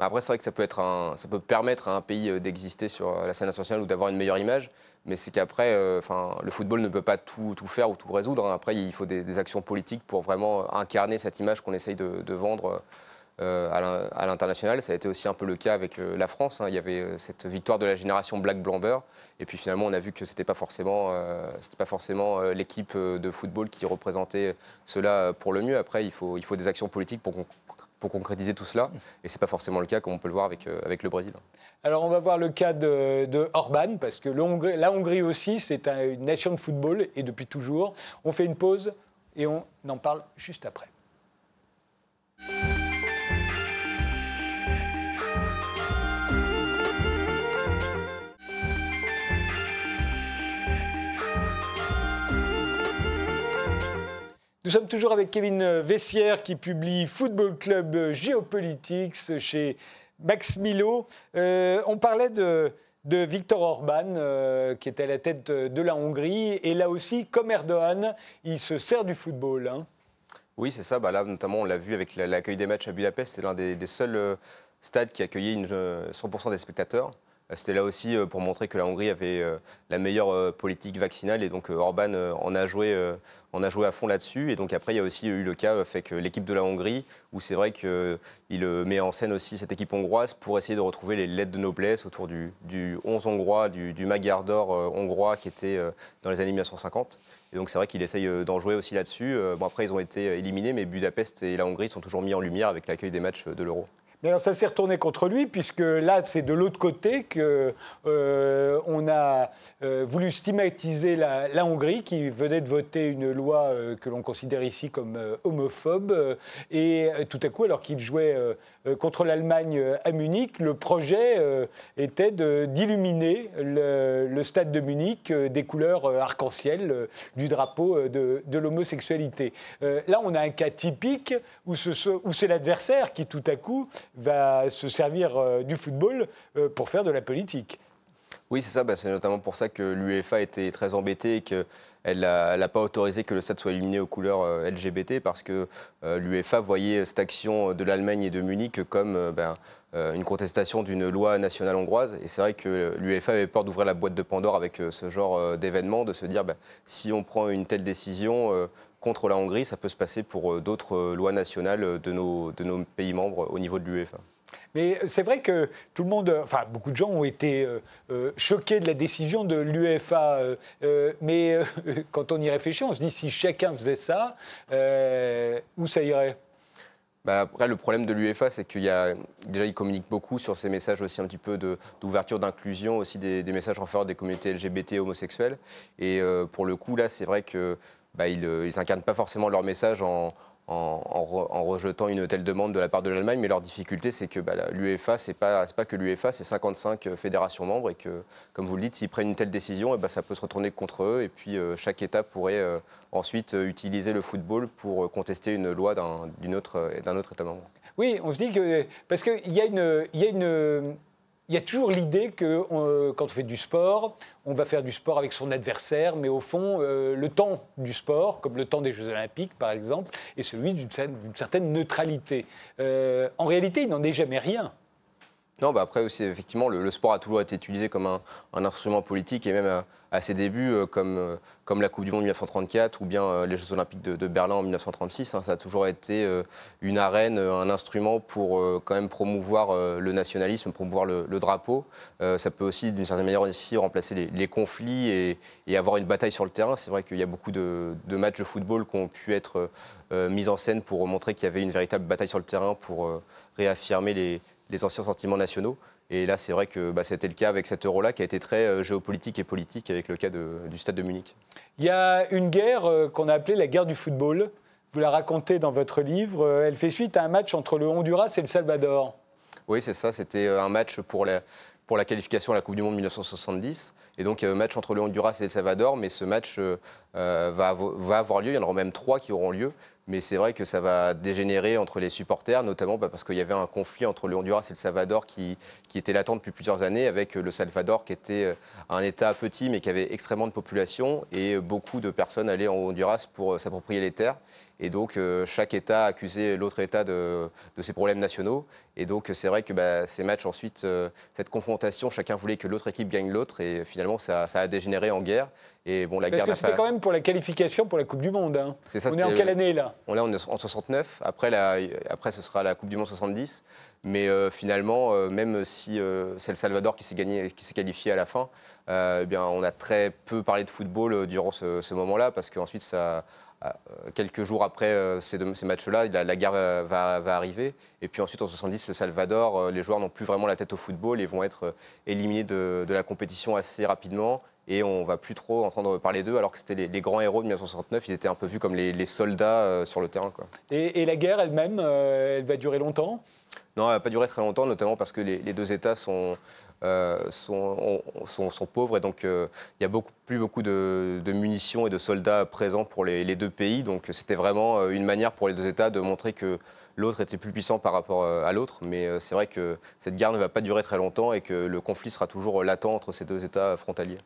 Après, c'est vrai que ça peut, être un, ça peut permettre à un pays d'exister sur la scène internationale ou d'avoir une meilleure image mais c'est qu'après, euh, enfin, le football ne peut pas tout, tout faire ou tout résoudre. Hein. Après, il faut des, actions politiques pour vraiment incarner cette image qu'on essaye de, vendre euh, à l'international. Ça a été aussi un peu le cas avec euh, la France. Hein. Il y avait cette victoire de la génération Black Blamber. Et puis finalement, on a vu que ce n'était pas forcément, pas forcément l'équipe de football qui représentait cela pour le mieux. Après, il faut, il faut des actions politiques pour concrétiser tout cela. Et ce n'est pas forcément le cas, comme on peut le voir avec, euh, avec le Brésil. Alors, on va voir le cas de, de Orban, parce que la Hongrie aussi, c'est une nation de football, et depuis toujours. On fait une pause et on en parle juste après. Nous sommes toujours avec Kevin Vessière qui publie Football Club Géopolitics chez Max Milo. Euh, on parlait de, de Viktor Orban, euh, qui est à la tête de la Hongrie. Et là aussi, comme Erdogan, il se sert du football. Hein. Oui, c'est ça. Bah là, notamment, on l'a vu avec l'accueil des matchs à Budapest. C'est l'un des, seuls euh, stades qui accueillait 100% des spectateurs. C'était là aussi pour montrer que la Hongrie avait la meilleure politique vaccinale et donc Orban en a joué à fond là-dessus. Et donc après, il y a aussi eu le cas avec l'équipe de la Hongrie, où c'est vrai qu'il euh, met en scène aussi cette équipe hongroise pour essayer de retrouver les lettres de noblesse autour du, 11 hongrois, du, du Magyar d'or euh, hongrois qui était euh, dans les années 1950. Et donc c'est vrai qu'il essaye d'en jouer aussi là-dessus. Bon après, ils ont été éliminés, mais Budapest et la Hongrie sont toujours mis en lumière avec l'accueil des matchs de l'Euro. Alors ça s'est retourné contre lui, puisque là, c'est de l'autre côté qu'on euh, a euh, voulu stigmatiser la, Hongrie, qui venait de voter une loi euh, que l'on considère ici comme homophobe. et tout à coup, alors qu'il jouait contre l'Allemagne à Munich, le projet était d'illuminer le, stade de Munich des couleurs arc-en-ciel du drapeau de, l'homosexualité. là, on a un cas typique où c'est l'adversaire qui, tout à coup, va se servir euh, du football euh, pour faire de la politique. Oui, c'est ça. Bah, c'est notamment pour ça que l'UEFA était très embêtée et qu'elle n'a pas autorisé que le stade soit illuminé aux couleurs euh, LGBT parce que l'UEFA voyait cette action de l'Allemagne et de Munich comme ben, une contestation d'une loi nationale hongroise. Et c'est vrai que l'UEFA avait peur d'ouvrir la boîte de Pandore avec ce genre d'événement, de se dire ben, si on prend une telle décision, contre la Hongrie, ça peut se passer pour euh, d'autres euh, lois nationales euh, de nos, de nos pays membres au niveau de l'UEFA. Mais c'est vrai que tout le monde, enfin beaucoup de gens ont été choqués de la décision de l'UEFA. mais [laughs] quand on y réfléchit, on se dit si chacun faisait ça, où ça irait? Bah après, le problème de l'UEFA, c'est qu'il y a déjà, il communique beaucoup sur ces messages aussi un petit peu d'ouverture, d'inclusion, aussi des, messages en faveur des communautés LGBT homosexuelles. Et pour le coup, là, c'est vrai que bah, ils n'incarnent euh, pas forcément leur message en, rejetant une telle demande de la part de l'Allemagne, mais leur difficulté, c'est que bah, l'UEFA, ce n'est pas, pas que l'UEFA, c'est 55 euh, fédérations membres, et que, comme vous le dites, s'ils prennent une telle décision, eh bah, ça peut se retourner contre eux, et puis euh, chaque État pourrait ensuite utiliser le football pour contester une loi d'un autre, autre État membre. Oui, on se dit que... Parce qu'il y a une... Y a une il y a toujours l'idée que quand on fait du sport, on va faire du sport avec son adversaire, mais au fond, euh, le temps du sport, comme le temps des Jeux Olympiques par exemple, est celui d'une certaine neutralité. Euh, en réalité, il n'en est jamais rien. Non, bah après aussi, effectivement, le, sport a toujours été utilisé comme un, instrument politique et même à, ses débuts, euh, comme, euh, comme la Coupe du Monde 1934 ou bien euh, les Jeux Olympiques de, Berlin en 1936. Hein, ça a toujours été une arène, un instrument pour quand même promouvoir le nationalisme, promouvoir le, drapeau. ça peut aussi, d'une certaine manière, aussi remplacer les, conflits et, avoir une bataille sur le terrain. C'est vrai qu'il y a beaucoup de, de, matchs de football qui ont pu être mis en scène pour montrer qu'il y avait une véritable bataille sur le terrain pour réaffirmer les les anciens sentiments nationaux. Et là, c'est vrai que bah, c'était le cas avec cet euro-là qui a été très euh, géopolitique et politique avec le cas du stade de Munich. Il y a une guerre euh, qu'on a appelée la guerre du football. Vous la racontez dans votre livre. Euh, elle fait suite à un match entre le Honduras et le Salvador. Oui, c'est ça. C'était un match pour la, pour la qualification à la Coupe du Monde 1970. Et donc, il y a un match entre le Honduras et le Salvador, mais ce match va, va, avoir lieu. Il y en aura même trois qui auront lieu. Mais c'est vrai que ça va dégénérer entre les supporters, notamment bah, parce qu'il y avait un conflit entre le Honduras et le Salvador qui, qui était latent depuis plusieurs années, avec le Salvador qui était euh, un État petit mais qui avait extrêmement de population et beaucoup de personnes allaient en Honduras pour euh, s'approprier les terres. Et donc, euh, chaque État accusait l'autre État de, ses problèmes nationaux. Et donc, c'est vrai que bah, ces matchs, ensuite, cette confrontation, chacun voulait que l'autre équipe gagne l'autre. Et finalement, ça, ça, a dégénéré en guerre. Et bon, la Parce que c'était quand même pour la qualification pour la Coupe du Monde. Hein. Ça, on est en quelle année là? On est en 69. Après, la, après, ce sera la Coupe du Monde 70. Mais euh, finalement, euh, même si euh, c'est le Salvador qui s'est gagné, qui s'est qualifié à la fin, eh bien, on a très peu parlé de football durant ce, moment-là, parce qu'ensuite, ça, quelques jours après ces, ces matchs-là, la, guerre va, va, arriver. Et puis ensuite, en 70, le Salvador, les joueurs n'ont plus vraiment la tête au football et vont être éliminés de, de la compétition assez rapidement et on va plus trop entendre parler d'eux, alors que c'était les, grands héros de 1969. Ils étaient un peu vus comme les, soldats euh, sur le terrain. Quoi. Et, la guerre elle-même, euh, elle va durer longtemps? Non, elle va pas durer très longtemps, notamment parce que les, deux États sont, euh, sont, pauvres et donc il y a beaucoup, plus beaucoup de, munitions et de soldats présents pour les, les deux pays. Donc c'était vraiment une manière pour les deux États de montrer que l'autre était plus puissant par rapport à l'autre. Mais c'est vrai que cette guerre ne va pas durer très longtemps et que le conflit sera toujours latent entre ces deux États frontaliers.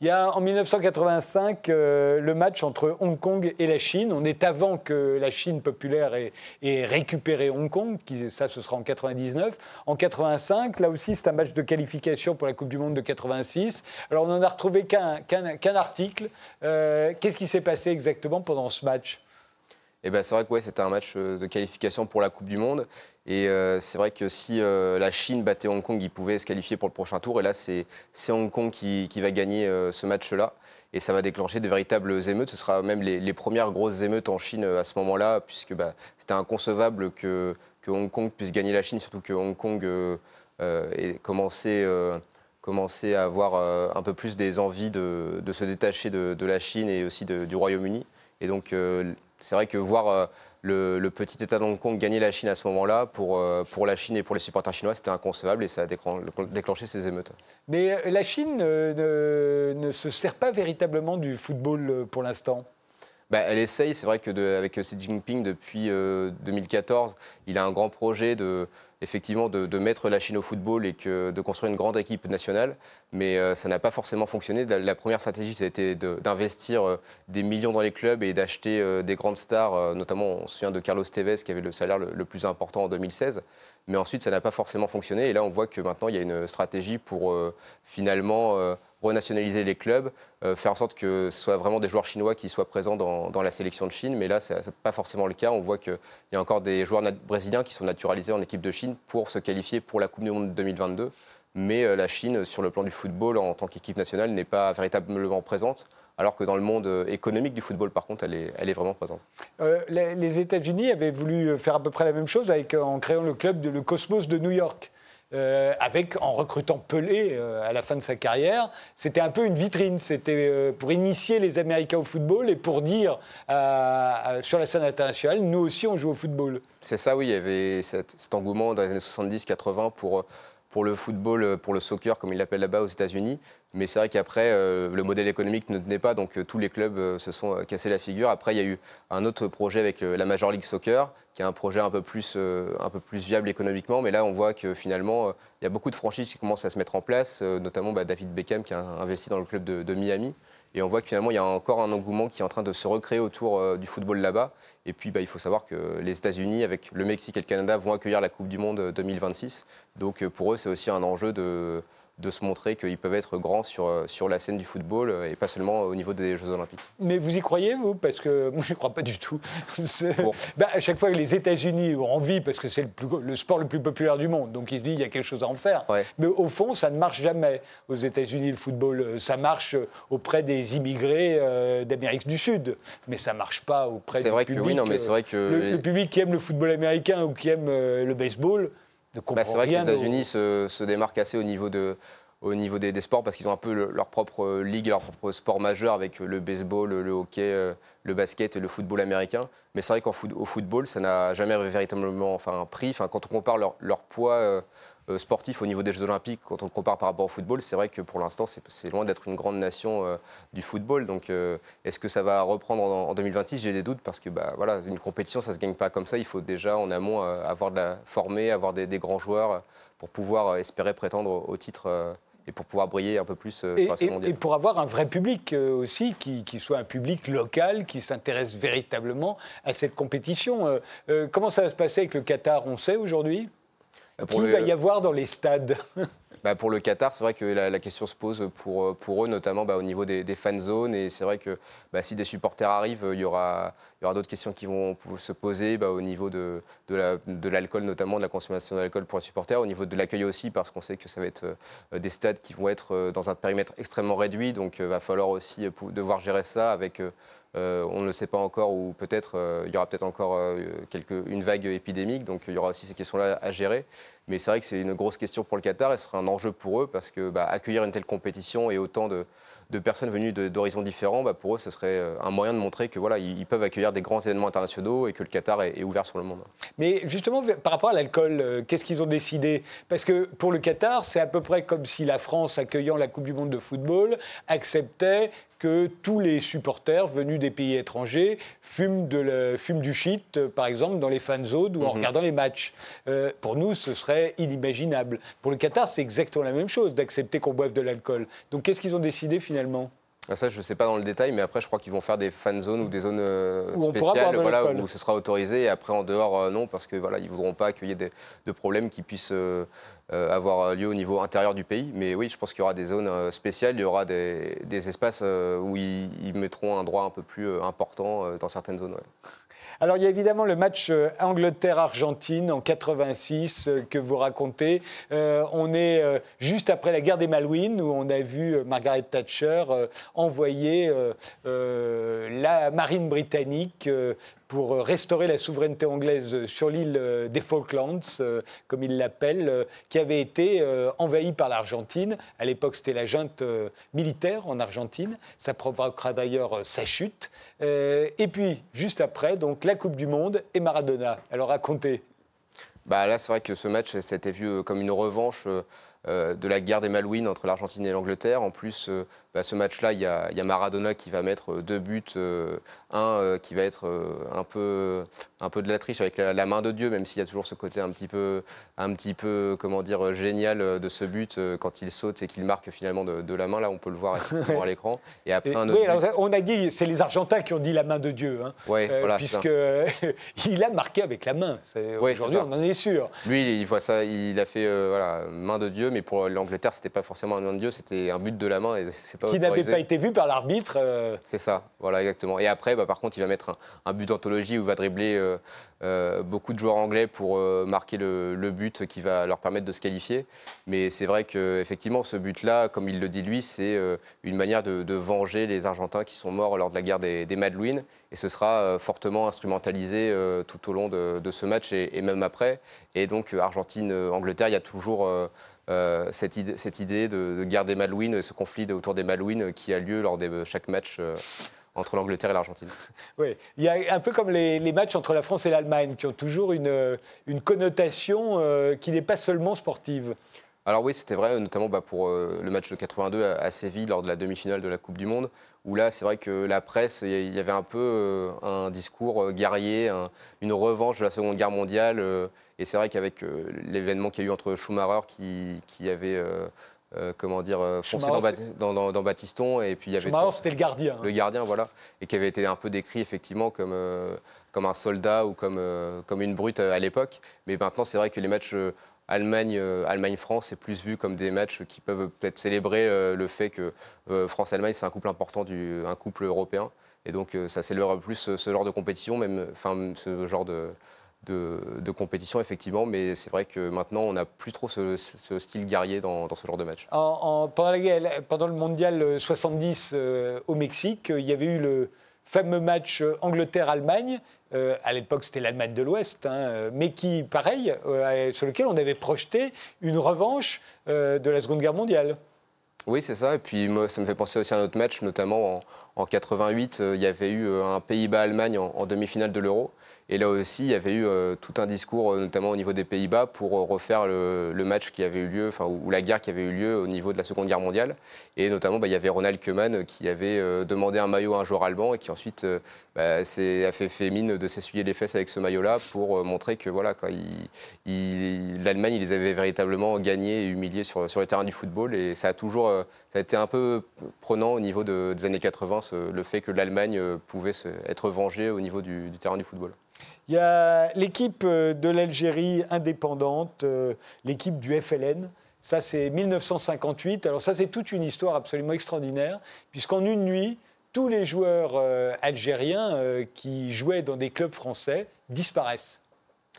Il y a en 1985 euh, le match entre Hong Kong et la Chine. On est avant que la Chine populaire ait, récupéré Hong Kong, qui, ça ce sera en 99. En 85, là aussi c'est un match de qualification pour la Coupe du Monde de 86. Alors on n'en a retrouvé qu'un article. Euh, qu'est-ce qui s'est passé exactement pendant ce match? Eh ben, c'est vrai que ouais, c'était un match euh, de qualification pour la Coupe du Monde. Et euh, c'est vrai que si euh, la Chine battait Hong Kong, ils pouvaient se qualifier pour le prochain tour. Et là, c'est Hong Kong qui, va gagner ce match-là. Et ça va déclencher de véritables émeutes. Ce sera même les, premières grosses émeutes en Chine à ce moment-là, puisque bah, c'était inconcevable que, Hong Kong puisse gagner la Chine, surtout que Hong Kong ait commencé, à avoir un peu plus des envies de, se détacher de, la Chine et aussi du Royaume-Uni. Et donc, c'est vrai que voir euh, le, petit État de Hong Kong gagner la Chine à ce moment-là, pour, euh, pour la Chine et pour les supporters chinois, c'était inconcevable et ça a déclenché ces émeutes. Mais euh, la Chine ne, se sert pas véritablement du football pour l'instant bah, elle essaye, c'est vrai qu'avec Xi Jinping depuis 2014, il a un grand projet de, effectivement de, mettre la Chine au football et que, de construire une grande équipe nationale, mais euh, ça n'a pas forcément fonctionné. La, première stratégie, ça a été d'investir euh, des millions dans les clubs et d'acheter euh, des grandes stars, notamment on se souvient de Carlos Tevez qui avait le salaire le plus important en 2016. Mais ensuite, ça n'a pas forcément fonctionné. Et là, on voit que maintenant, il y a une stratégie pour finalement renationaliser les clubs, euh, faire en sorte que ce soit vraiment des joueurs chinois qui soient présents dans, la sélection de Chine. Mais là, ce n'est pas forcément le cas. On voit qu'il y a encore des joueurs brésiliens qui sont naturalisés en équipe de Chine pour se qualifier pour la Coupe du Monde 2022. Mais euh, la Chine, sur le plan du football, en tant qu'équipe nationale, n'est pas véritablement présente alors que dans le monde euh, économique du football, par contre, elle est, vraiment présente. les, États-Unis avaient voulu faire à peu près la même chose en créant le club de le Cosmos de New York. Euh, avec, en recrutant Pelé euh, à la fin de sa carrière. C'était un peu une vitrine, c'était euh, pour initier les Américains au football et pour dire sur la scène internationale, nous aussi on joue au football. C'est ça, oui, il y avait cet, engouement dans les années 70-80 pour pour le football, pour le soccer, comme ils l'appellent là-bas aux États-Unis. Mais c'est vrai qu'après, le modèle économique ne tenait pas, donc tous les clubs se sont cassés la figure. Après, il y a eu un autre projet avec la Major League Soccer, qui est un projet un peu plus, euh, viable économiquement. Mais là, on voit que finalement, euh, il y a beaucoup de franchises qui commencent à se mettre en place, euh, notamment bah, David Beckham qui a investi dans le club de, Miami. Et on voit que finalement, il y a encore un engouement qui est en train de se recréer autour du football là-bas. Et puis, bah, il faut savoir que les États-Unis, avec le Mexique et le Canada, vont accueillir la Coupe du Monde 2026. Donc, pour eux, c'est aussi un enjeu de de se montrer qu'ils peuvent être grands sur, euh, sur la scène du football euh, et pas seulement au niveau des Jeux Olympiques. Mais vous y croyez, vous? Parce que [laughs] moi, je ne crois pas du tout. [laughs] Bah, à chaque fois que les États-Unis ont envie, parce que c'est le, le, sport le plus populaire du monde, donc ils se disent qu'il y a quelque chose à en faire. Mais au fond, ça ne marche jamais aux États-Unis, le football. Ça marche auprès des immigrés euh, d'Amérique du Sud, mais ça ne marche pas auprès du vrai public. Que oui, non, mais c'est vrai que le, le, public qui aime le football américain ou qui aime le baseball bah, c'est vrai que les États-Unis se, démarquent assez au niveau, de, au niveau des, sports parce qu'ils ont un peu leur propre euh, ligue, leur propre sport majeur avec le baseball, le hockey, euh, le basket et le football américain. Mais c'est vrai qu'au football, ça n'a jamais véritablement enfin, pris. Enfin, quand on compare leur, leur poids euh, euh, sportif au niveau des Jeux Olympiques, quand on le compare par rapport au football, c'est vrai que pour l'instant, c'est loin d'être une grande nation euh, du football. Donc, euh, est-ce que ça va reprendre en, 2026 J'ai des doutes parce que bah, voilà, une compétition, ça ne se gagne pas comme ça. Il faut déjà, en amont, avoir de la formée, avoir des, grands joueurs pour pouvoir espérer prétendre au titre et pour pouvoir briller un peu plus sur la. Et pour avoir un vrai public aussi, qui, qui, soit un public local, qui s'intéresse véritablement à cette compétition. comment ça va se passer avec le Qatar, on sait aujourd'hui? Bah, Qui va y avoir dans les stades? [laughs] Bah Pour le Qatar, c'est vrai que la, question se pose pour, pour eux, notamment bah, au niveau des, fan zones. Et c'est vrai que bah, si des supporters arrivent, il y aura, il y aura d'autres questions qui vont se poser au niveau de, de l'alcool, notamment de la consommation d'alcool pour les supporters, au niveau de l'accueil aussi, parce qu'on sait que ça va être euh, des stades qui vont être euh, dans un périmètre extrêmement réduit. Donc il euh, va falloir aussi devoir gérer ça avec euh, on ne le sait pas encore, ou peut-être euh, il y aura peut-être encore euh, une vague épidémique, donc il y aura aussi ces questions-là à gérer. Mais c'est vrai que c'est une grosse question pour le Qatar et ce sera un enjeu pour eux parce que bah, accueillir une telle compétition et autant de, personnes venues d'horizons différents, bah, pour eux, ce serait un moyen de montrer que voilà, ils, peuvent accueillir des grands événements internationaux et que le Qatar est, ouvert sur le monde. Mais justement, par rapport à l'alcool, qu'est-ce qu'ils ont décidé? Parce que pour le Qatar, c'est à peu près comme si la France, accueillant la Coupe du Monde de football, acceptait que tous les supporters venus des pays étrangers fument, de fument du shit, euh, par exemple, dans les fan zones ou en mhm. regardant les matchs. Euh, pour nous, ce serait inimaginable. Pour le Qatar, c'est exactement la même chose, d'accepter qu'on boive de l'alcool. Donc qu'est-ce qu'ils ont décidé finalement? Ça, je ne sais pas dans le détail, mais après, je crois qu'ils vont faire des fan zones ou des zones euh, spéciales voilà, où ce sera autorisé. Et après, en dehors, non, parce que voilà, ne voudront pas accueillir de problèmes qui puissent avoir lieu au niveau intérieur du pays. Mais oui, je pense qu'il y aura des zones spéciales, il y aura des, espaces où ils, mettront un droit un peu plus important dans certaines zones. Alors, il y a évidemment le match euh, Angleterre-Argentine en 86 euh, que vous racontez. Euh, on est juste après la guerre des Malouines où on a vu Margaret Thatcher envoyer la marine britannique pour restaurer la souveraineté anglaise sur l'île des Falklands, comme il l'appelle, qui avait été envahie par l'Argentine. À l'époque, c'était la junte militaire en Argentine. Ça provoquera d'ailleurs sa chute. Et puis, juste après, donc la Coupe du Monde et Maradona. Alors racontez. Bah là, c'est vrai que ce match, c'était vu comme une revanche euh, de la guerre des Malouines entre l'Argentine et l'Angleterre. En plus, euh, bah, ce match-là, il y, a Maradona qui va mettre deux buts. Euh, un qui va être un, peu, un peu de la triche avec la, main de Dieu, même s'il y a toujours ce côté un petit peu, un petit peu comment dire, génial de ce but quand il saute et qu'il marque finalement de, la main. Là, on peut le voir à l'écran. [laughs] Et après, un autre oui, on a dit, c'est les Argentins qui ont dit la main de Dieu. Hein, ouais, voilà, Puisqu'il [laughs] a marqué avec la main. Aujourd'hui, on en est sûr. Lui, il voit ça, il a fait voilà, main de Dieu, mais pour l'Angleterre, c'était pas forcément un main de Dieu, c'était un but de la main et c'est pas Qui n'avait pas été vu par l'arbitre. Euh. C'est ça, voilà exactement. Et après, bah, par contre, il va mettre un, but d'anthologie où il va dribbler euh, euh, beaucoup de joueurs anglais pour marquer le, but qui va leur permettre de se qualifier. Mais c'est vrai qu'effectivement, ce but-là, comme il le dit lui, c'est une manière de, venger les Argentins qui sont morts lors de la guerre des, des Madelouines. Et ce sera fortement instrumentalisé tout au long de, ce match et, et, même après. Et donc, Argentine-Angleterre, il y a toujours euh, cette, idée, cette, idée, de, de guerre des Malouines, ce conflit autour des Malouines qui a lieu lors de chaque match euh, entre l'Angleterre et l'Argentine. [laughs] Oui, il y a un peu comme les, matchs entre la France et l'Allemagne, qui ont toujours une, une connotation euh, qui n'est pas seulement sportive. Alors oui, c'était vrai, notamment bah, pour le match de 82 à, Séville, lors de la demi-finale de la Coupe du Monde, où là, c'est vrai que la presse, il y avait un peu un discours guerrier, une revanche de la Seconde Guerre mondiale et c'est vrai qu'avec euh, l'événement qu'il y a eu entre Schumacher, qui, avait euh, comment dire, foncé dans, dans, Baptiston. Et puis il y avait. c'était le gardien. Le gardien, voilà. Et qui avait été un peu décrit effectivement comme, comme un soldat ou comme, comme une brute à l'époque. Mais maintenant, c'est vrai que les matchs Allemagne, euh, Allemagne-France, c'est plus vu comme des matchs qui peuvent peut-être célébrer euh, le fait que euh, France-Allemagne, c'est un couple important, du, un couple européen. Et donc, ça célèbre plus ce, genre de compétition, même, enfin, ce genre de, de, compétition, effectivement. Mais c'est vrai que maintenant, on n'a plus trop ce, style guerrier dans, ce genre de match. En, pendant, pendant, le mondial 70 au Mexique, il y avait eu le fameux match Angleterre-Allemagne. Euh, à l'époque c'était l'Allemagne de l'Ouest, hein, mais qui, pareil, euh, sur lequel on avait projeté une revanche euh, de la Seconde Guerre mondiale. Oui, c'est ça. Et puis moi, ça me fait penser aussi à un autre match, notamment en, 88, il y avait eu un Pays-Bas-Allemagne en demi-finale de l'Euro. Et là aussi, il y avait eu euh, tout un discours, euh, notamment au niveau des Pays-Bas, pour euh, refaire le, match qui avait eu lieu, enfin, ou, la guerre qui avait eu lieu au niveau de la Seconde Guerre mondiale. Et notamment, bah, il y avait Ronald Koeman qui avait demandé un maillot à un joueur allemand et qui ensuite bah, a fait, mine de s'essuyer les fesses avec ce maillot-là pour montrer que voilà, l'Allemagne, ils les avait véritablement gagnés et humiliés sur, sur le terrain du football. Et ça a toujours ça a été un peu prenant au niveau des années 80, le fait que l'Allemagne pouvait être vengée au niveau du terrain du football. Il y a l'équipe euh, de l'Algérie indépendante, euh, l'équipe du FLN. Ça, c'est 1958. Alors ça, c'est toute une histoire absolument extraordinaire, puisqu'en une nuit, tous les joueurs euh, algériens qui jouaient dans des clubs français disparaissent.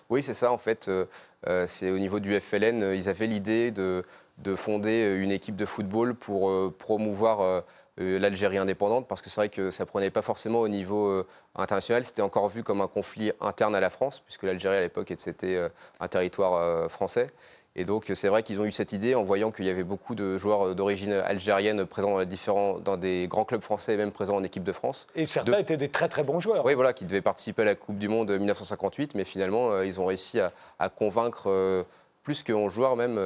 Oui, c'est ça, en fait. c'est au niveau du FLN, ils avaient l'idée de, de, fonder une équipe de football pour promouvoir euh, l'Algérie indépendante, parce que c'est vrai que ça prenait pas forcément au niveau euh, international. C'était encore vu comme un conflit interne à la France, puisque l'Algérie à l'époque c'était euh, un territoire français. Et donc c'est vrai qu'ils ont eu cette idée en voyant qu'il y avait beaucoup de joueurs d'origine algérienne présents dans, les différents, dans des grands clubs français et même présents en équipe de France. Et certains étaient des très très bons joueurs. Oui, voilà, qui devaient participer à la Coupe du Monde 1958, mais finalement ils ont réussi à, convaincre plus qu'un joueur même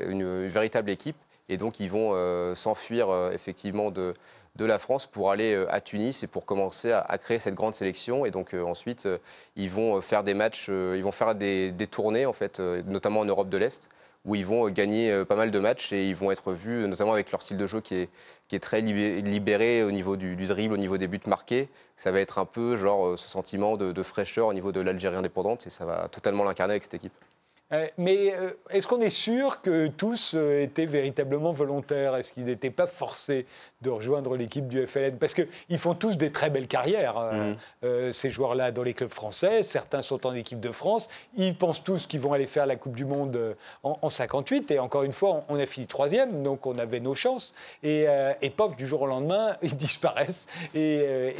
une véritable équipe et donc, ils vont euh, s'enfuir euh, effectivement de, la France pour aller euh, à Tunis et pour commencer à, créer cette grande sélection. Et donc, ensuite, ils vont faire des matchs, ils vont faire des, tournées, en fait, notamment en Europe de l'Est, où ils vont gagner pas mal de matchs et ils vont être vus, notamment avec leur style de jeu qui est, qui est très libéré au niveau du, dribble, au niveau des buts marqués. Ça va être un peu genre ce sentiment de, de fraîcheur au niveau de l'Algérie indépendante et ça va totalement l'incarner avec cette équipe. Euh, mais euh, est-ce qu'on est sûr que tous euh, étaient véritablement volontaires? Est-ce qu'ils n'étaient pas forcés de rejoindre l'équipe du FLN Parce qu'ils font tous des très belles carrières, mmh. ces joueurs-là, dans les clubs français. Certains sont en équipe de France. Ils pensent tous qu'ils vont aller faire la Coupe du Monde en, 58. Et encore une fois, on a fini troisième, donc on avait nos chances. Et, et du jour au lendemain, [laughs] ils disparaissent. Et,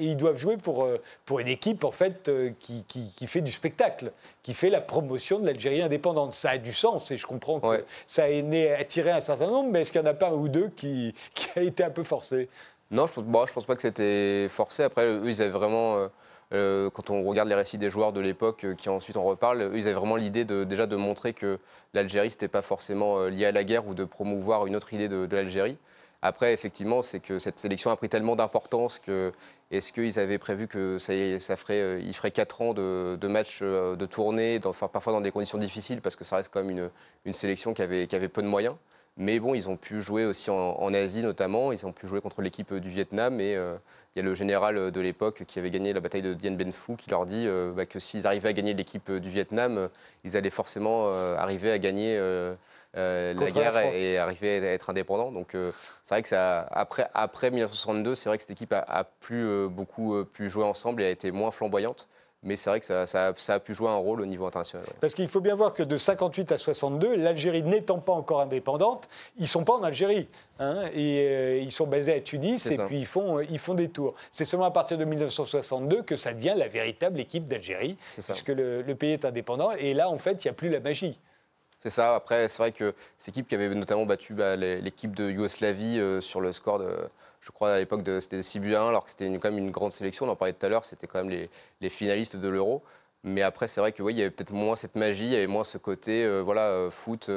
ils doivent jouer pour, pour une équipe, en fait, qui, qui, qui fait du spectacle, qui fait la promotion de l'Algérie indépendante. Ça a du sens et je comprends que ça a attiré un certain nombre, mais est-ce qu'il n'y en a pas un ou deux qui, qui a été un peu forcé? Non, je ne pense, je pense pas que c'était forcé. Après, eux, ils avaient vraiment. Euh, euh, quand on regarde les récits des joueurs de l'époque euh, qui ensuite en reparlent, eux, ils avaient vraiment l'idée de, déjà de montrer que l'Algérie, n'était pas forcément lié à la guerre ou de promouvoir une autre idée de, de l'Algérie. Après, effectivement, c'est que cette sélection a pris tellement d'importance que est-ce qu'ils avaient prévu que ça, ça ferait, euh, il ferait 4 ans de, matchs euh, de tournée, parfois dans des conditions difficiles, parce que ça reste quand même une, sélection qui avait, peu de moyens. Mais bon, ils ont pu jouer aussi en, Asie notamment, ils ont pu jouer contre l'équipe du Vietnam et euh, il y a le général de l'époque qui avait gagné la bataille de Dien Bien Phu qui leur dit bah, que s'ils arrivaient à gagner l'équipe du Vietnam, ils allaient forcément arriver à gagner euh, la guerre est arrivée à être indépendant. Donc euh, c'est vrai que ça, après, après 1962, c'est vrai que cette équipe a, plus euh, beaucoup pu jouer ensemble et a été moins flamboyante. Mais c'est vrai que ça, ça, a pu jouer un rôle au niveau international. Parce qu'il faut bien voir que de 58 à 62, l'Algérie n'étant pas encore indépendante, ils ne sont pas en Algérie. Hein, et ils sont basés à Tunis et puis ils font, ils font des tours. C'est seulement à partir de 1962 que ça devient la véritable équipe d'Algérie, puisque le, le, pays est indépendant. Et là, en fait, il n'y a plus la magie. C'est ça. Après, c'est vrai que cette équipe qui avait notamment battu bah, l'équipe de Yougoslavie euh, sur le score de, je crois à l'époque, c'était 6 buts 1, alors que c'était quand même une grande sélection. On en parlait tout à l'heure, c'était quand même les, finalistes de l'Euro. Mais après, c'est vrai que oui, il y avait peut-être moins cette magie, il y avait moins ce côté euh, voilà, euh, foot,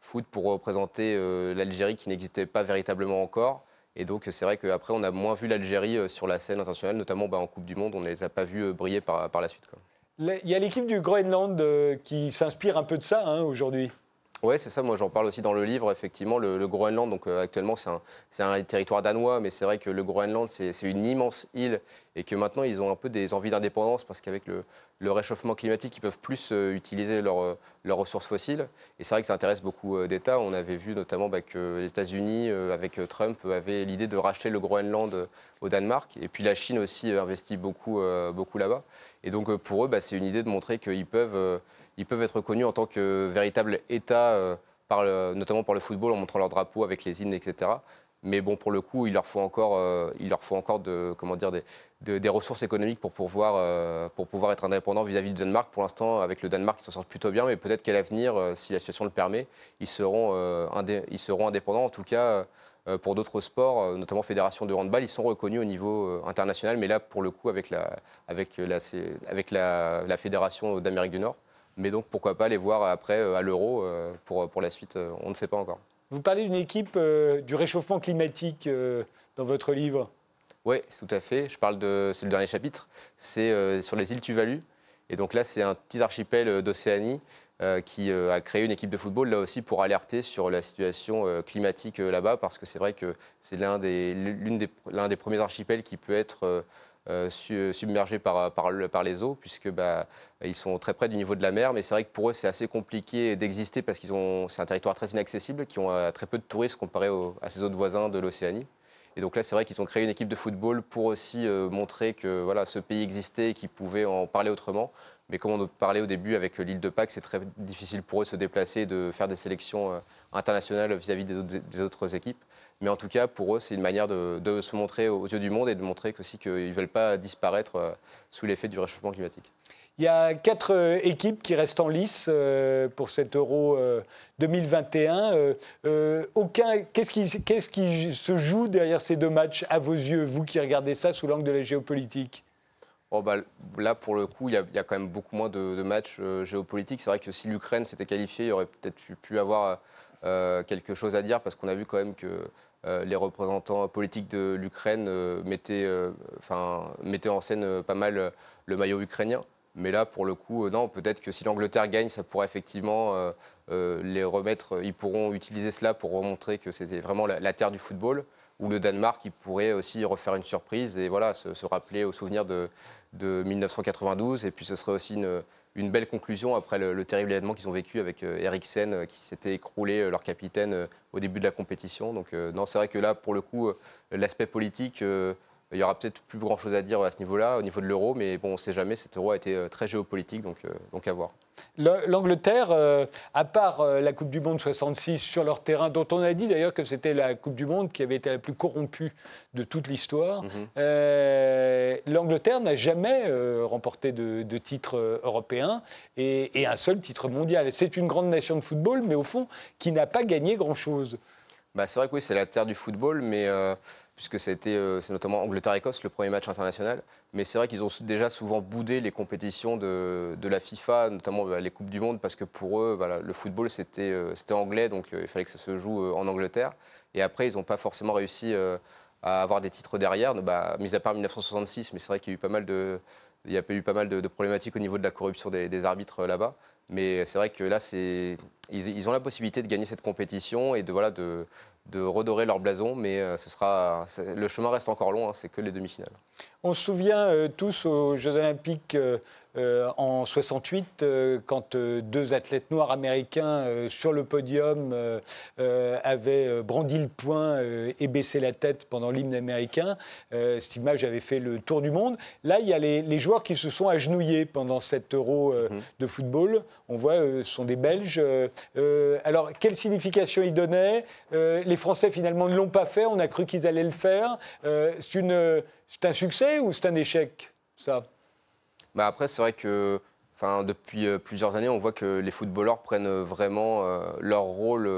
foot pour représenter l'Algérie qui n'existait pas véritablement encore. Et donc, c'est vrai qu'après, on a moins vu l'Algérie sur la scène internationale, notamment bah, en Coupe du Monde. On ne les a pas vus briller par, la suite. Il y a l'équipe du Groenland euh, qui s'inspire un peu de ça hein, aujourd'hui. Oui, c'est ça. Moi, j'en parle aussi dans le livre. Effectivement, le, Groenland, donc actuellement, c'est un, un, territoire danois, mais c'est vrai que le Groenland, c'est une immense île et que maintenant, ils ont un peu des envies d'indépendance parce qu'avec le, le réchauffement climatique, ils peuvent plus euh, utiliser euh, leurs ressources fossiles. Et c'est vrai que ça intéresse beaucoup euh, d'États. On avait vu notamment bah, que les États-Unis, avec Trump, avaient l'idée de racheter le Groenland au Danemark. Et puis la Chine aussi investit beaucoup, beaucoup là-bas. Et donc pour eux, bah, c'est une idée de montrer qu'ils peuvent, ils peuvent être reconnus en tant que véritable État. notamment par le football, en montrant leur drapeau avec les hymnes, etc. Mais bon, pour le coup, il leur faut encore, euh, il leur faut encore de, comment dire, des, ressources économiques pour pouvoir, euh, pour pouvoir être indépendants vis-à-vis du Danemark. Pour l'instant, avec le Danemark, ils s'en sortent plutôt bien, mais peut-être qu'à l'avenir, euh, si la situation le permet, ils seront, indépendants. En tout cas, pour d'autres sports, notamment Fédération de handball, ils sont reconnus au niveau international, mais là, pour le coup, avec la Fédération d'Amérique du Nord. Mais donc, pourquoi pas les voir après à l'Euro pour, pour la suite On ne sait pas encore. Vous parlez d'une équipe euh, du réchauffement climatique euh, dans votre livre Oui, tout à fait. Je parle de. C'est le dernier chapitre. C'est euh, sur les îles Tuvalu. Et donc là, c'est un petit archipel d'Océanie qui a créé une équipe de football, là aussi, pour alerter sur la situation climatique là-bas, parce que c'est vrai que c'est l'un des, l'un des premiers archipels qui peut être euh, submergés par, les eaux, puisque bah, ils sont très près du niveau de la mer. Mais c'est vrai que pour eux, c'est assez compliqué d'exister parce qu'ils ont, c'est un territoire très inaccessible, qui ont euh, très peu de touristes comparé à ces autres voisins de l'Océanie. Et donc là, c'est vrai qu'ils ont créé une équipe de football pour aussi euh, montrer que voilà, ce pays existait et qu'ils pouvaient en parler autrement. Mais comme on parlait au début avec l'île de Pâques, c'est très difficile pour eux de se déplacer, de faire des sélections internationales vis-à-vis des autres équipes. Mais en tout cas, pour eux, c'est une manière de, se montrer aux yeux du monde et de montrer aussi qu'ils ne veulent pas disparaître euh, sous l'effet du réchauffement climatique. Il y a quatre euh, équipes qui restent en lice euh, pour cet Euro 2021. aucun, qu'est-ce, qui, qu'est-ce qui se joue derrière ces deux matchs à vos yeux, vous qui regardez ça sous l'angle de la géopolitique? Oh bah, là, pour le coup, il y, a, quand même beaucoup moins de, matchs géopolitiques. C'est vrai que si l'Ukraine s'était qualifiée, il y aurait peut-être pu avoir quelque chose à dire parce qu'on a vu quand même que les représentants politiques de l'Ukraine euh, mettaient, euh, mettaient, en scène pas mal le maillot ukrainien. Mais là, pour le coup, non, peut-être que si l'Angleterre gagne, ça pourrait effectivement les remettre, ils pourront utiliser cela pour remontrer que c'était vraiment la, terre du football. Ou le Danemark, il pourrait aussi refaire une surprise et voilà, se, rappeler au souvenir de, de, 1992. Et puis ce serait aussi une, une belle conclusion après le, terrible événement qu'ils ont vécu avec euh, Eriksen euh, qui s'était écroulé, euh, leur capitaine, au début de la compétition. Donc non, c'est vrai que là, pour le coup, l'aspect politique, il y aura peut-être plus grand-chose à dire à ce niveau-là, au niveau de l'euro, mais bon, on ne sait jamais, cet euro a été très géopolitique, donc, donc à voir. L'Angleterre, euh, à part euh, la Coupe du Monde 66 sur leur terrain, dont on a dit d'ailleurs que c'était la Coupe du Monde qui avait été la plus corrompue de toute l'histoire, mhm. euh, l'Angleterre n'a jamais remporté de, titre européen et, un seul titre mondial. C'est une grande nation de football, mais au fond, qui n'a pas gagné grand-chose. Bah, c'est vrai que oui, c'est la terre du football, mais puisque c'était, euh, c'est notamment Angleterre-Écosse, le premier match international. Mais c'est vrai qu'ils ont déjà souvent boudé les compétitions de, la FIFA, notamment bah, les Coupes du Monde, parce que pour eux, le football, c'était, euh, anglais, donc euh, il fallait que ça se joue en Angleterre. Et après, ils n'ont pas forcément réussi à avoir des titres derrière, bah, mis à part 1966, mais c'est vrai qu'il y a eu pas mal de, de, problématiques au niveau de la corruption des, arbitres là-bas. Mais c'est vrai que là, ils, ils, ont la possibilité de gagner cette compétition et de, voilà, de, de redorer leur blason, mais euh, ce sera, le chemin reste encore long, hein, c'est que les demi-finales. On se souvient euh, tous aux Jeux Olympiques euh, en 68, quand deux athlètes noirs américains sur le podium avaient brandi le poing et baissé la tête pendant l'hymne américain. cette image avait fait le tour du monde. Là, il y a les, joueurs qui se sont agenouillés pendant cet euro mhm. de football. On voit, ce sont des Belges. alors, quelle signification ils donnaient? Les Français, finalement, ne l'ont pas fait. On a cru qu'ils allaient le faire. c'est un succès ou c'est un échec, ça? Bah Après, c'est vrai que depuis euh, plusieurs années, on voit que les footballeurs prennent euh, vraiment euh, leur rôle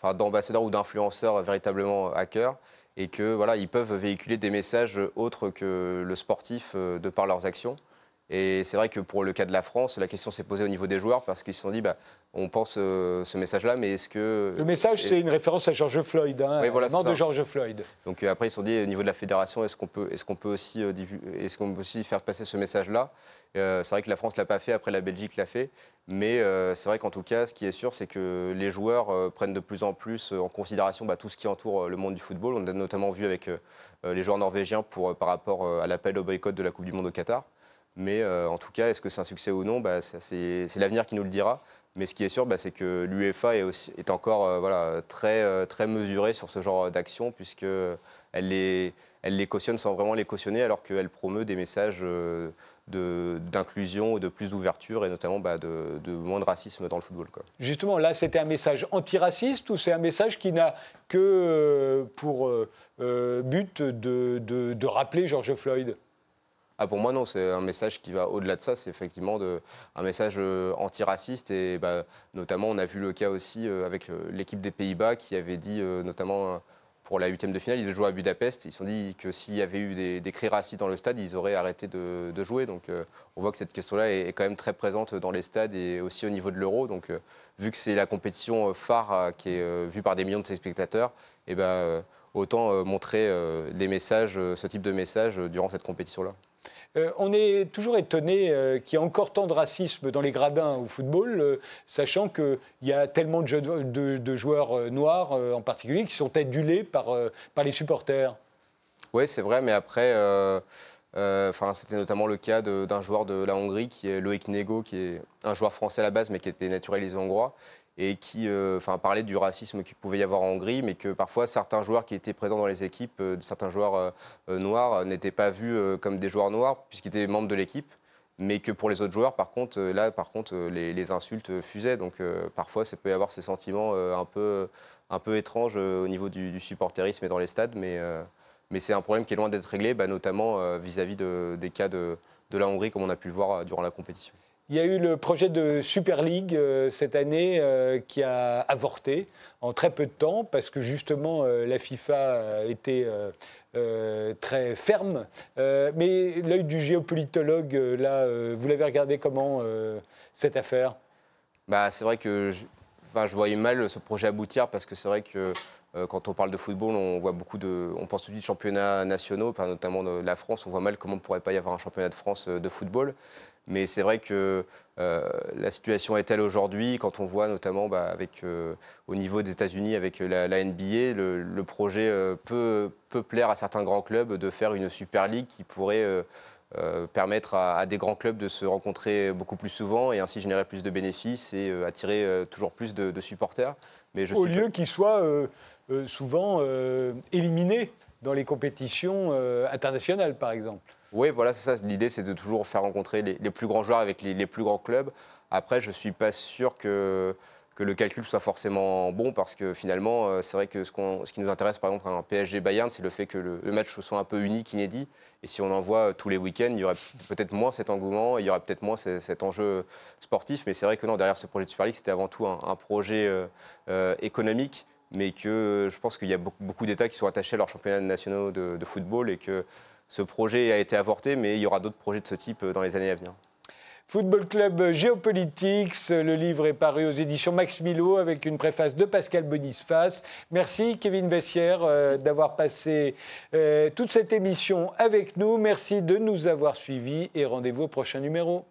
enfin, d'ambassadeur ou d'influenceur véritablement à cœur et que voilà, ils peuvent véhiculer des messages autres que le sportif de par leurs actions. Et c'est vrai que pour le cas de la France, la question s'est posée au niveau des joueurs parce qu'ils se sont dit, bah, on pense euh, ce message-là, mais est-ce que... Le message, c'est une référence à George Floyd, hein, oui, voilà, de George Floyd. Donc euh, après, ils se sont dit, au niveau de la fédération, est-ce qu'on peut, est qu'on peut, aussi, euh, est qu'on peut aussi faire passer ce message-là? C'est vrai que la France ne l'a pas fait, après la Belgique l'a fait. Mais c'est vrai qu'en tout cas, ce qui est sûr, c'est que les joueurs prennent de plus en plus en considération bah, tout ce qui entoure le monde du football. On a notamment vu avec les joueurs norvégiens pour, par rapport à l'appel au boycott de la Coupe du Monde au Qatar. Mais euh, en tout cas, est-ce que c'est un succès ou non? Bah, C'est l'avenir qui nous le dira. Mais ce qui est sûr, bah, c'est que l'UEFA est, encore euh, euh, très mesurée sur ce genre d'action, puisqu'elle les, elle les cautionne sans vraiment les cautionner, alors qu'elle promeut des messages d'inclusion, de, de plus d'ouverture et notamment bah, de, moins de racisme dans le football. Justement, là, c'était un message antiraciste ou c'est un message qui n'a que pour but de rappeler George Floyd? Ah, pour moi, non, c'est un message qui va au-delà de ça. C'est effectivement un message euh, antiraciste. Et bah, notamment, on a vu le cas aussi euh, avec euh, l'équipe des Pays-Bas qui avait dit, notamment pour la huitième de finale, ils jouaient à Budapest. Ils se sont dit que s'il y avait eu des, cris racistes dans le stade, ils auraient arrêté de, jouer. Donc on voit que cette question-là est, quand même très présente dans les stades et aussi au niveau de l'euro. Donc vu que c'est la compétition phare qui est vue par des millions de spectateurs, et eh ben, autant montrer des messages, ce type de messages durant cette compétition-là. Euh, on est toujours étonné euh, qu'il y ait encore tant de racisme dans les gradins au football, euh, sachant qu'il y a tellement de, joueurs noirs en particulier qui sont adulés par, par les supporters. Oui, c'est vrai, mais après, c'était notamment le cas d'un joueur de la Hongrie qui est Loïc Nego, qui est un joueur français à la base, mais qui était naturalisé hongrois et qui euh, enfin, parlait du racisme qu'il pouvait y avoir en Hongrie, mais que parfois certains joueurs qui étaient présents dans les équipes, euh, certains joueurs euh, noirs, n'étaient pas vus comme des joueurs noirs puisqu'ils étaient membres de l'équipe, mais que pour les autres joueurs, par contre, là, par contre, les, insultes fusaient. Donc parfois, ça peut y avoir ces sentiments un, peu, étranges au niveau du, supporterisme et dans les stades, mais, c'est un problème qui est loin d'être réglé, bah, notamment vis-à-vis de, des cas de la Hongrie, comme on a pu le voir durant la compétition. Il y a eu le projet de Super League euh, cette année euh, qui a avorté en très peu de temps parce que justement euh, la FIFA était très ferme. mais l'œil du géopolitologue, là, vous l'avez regardé comment cette affaire? Bah, C'est vrai que je, je voyais mal ce projet aboutir parce que c'est vrai que quand on parle de football, on voit beaucoup de, on pense tout de championnats nationaux, notamment de la France. On voit mal comment ne pourrait pas y avoir un championnat de France de football. Mais c'est vrai que euh, la situation est telle aujourd'hui, quand on voit notamment bah, avec, euh, au niveau des États-Unis avec la, NBA, le, projet euh, peut, peut, plaire à certains grands clubs de faire une Super League qui pourrait permettre à, des grands clubs de se rencontrer beaucoup plus souvent et ainsi générer plus de bénéfices et attirer toujours plus de, supporters. Mais je au lieu qu'ils soient souvent éliminés dans les compétitions internationales, par exemple. Oui, voilà, c'est ça. L'idée, c'est de toujours faire rencontrer les, plus grands joueurs avec les, plus grands clubs. Après, je ne suis pas sûr que, le calcul soit forcément bon parce que finalement, euh, c'est vrai que ce, qui nous intéresse, par exemple, un PSG Bayern, c'est le fait que le, match soit un peu unique, inédit. Et si on en voit tous les week-ends, il y aurait peut-être moins cet engouement, il y aurait peut-être moins cet enjeu sportif. Mais c'est vrai que non, derrière ce projet de Super League, c'était avant tout un, projet euh, euh, économique mais que je pense qu'il y a beaucoup, d'États qui sont attachés à leurs championnats nationaux de, de football et que ce projet a été avorté, mais il y aura d'autres projets de ce type euh, dans les années à venir. Football Club Géopolitics, le livre est paru aux éditions Max Milo avec une préface de Pascal Bonisface. Merci Kevin Bessière euh, d'avoir passé euh, toute cette émission avec nous. Merci de nous avoir suivis et rendez-vous au prochain numéro.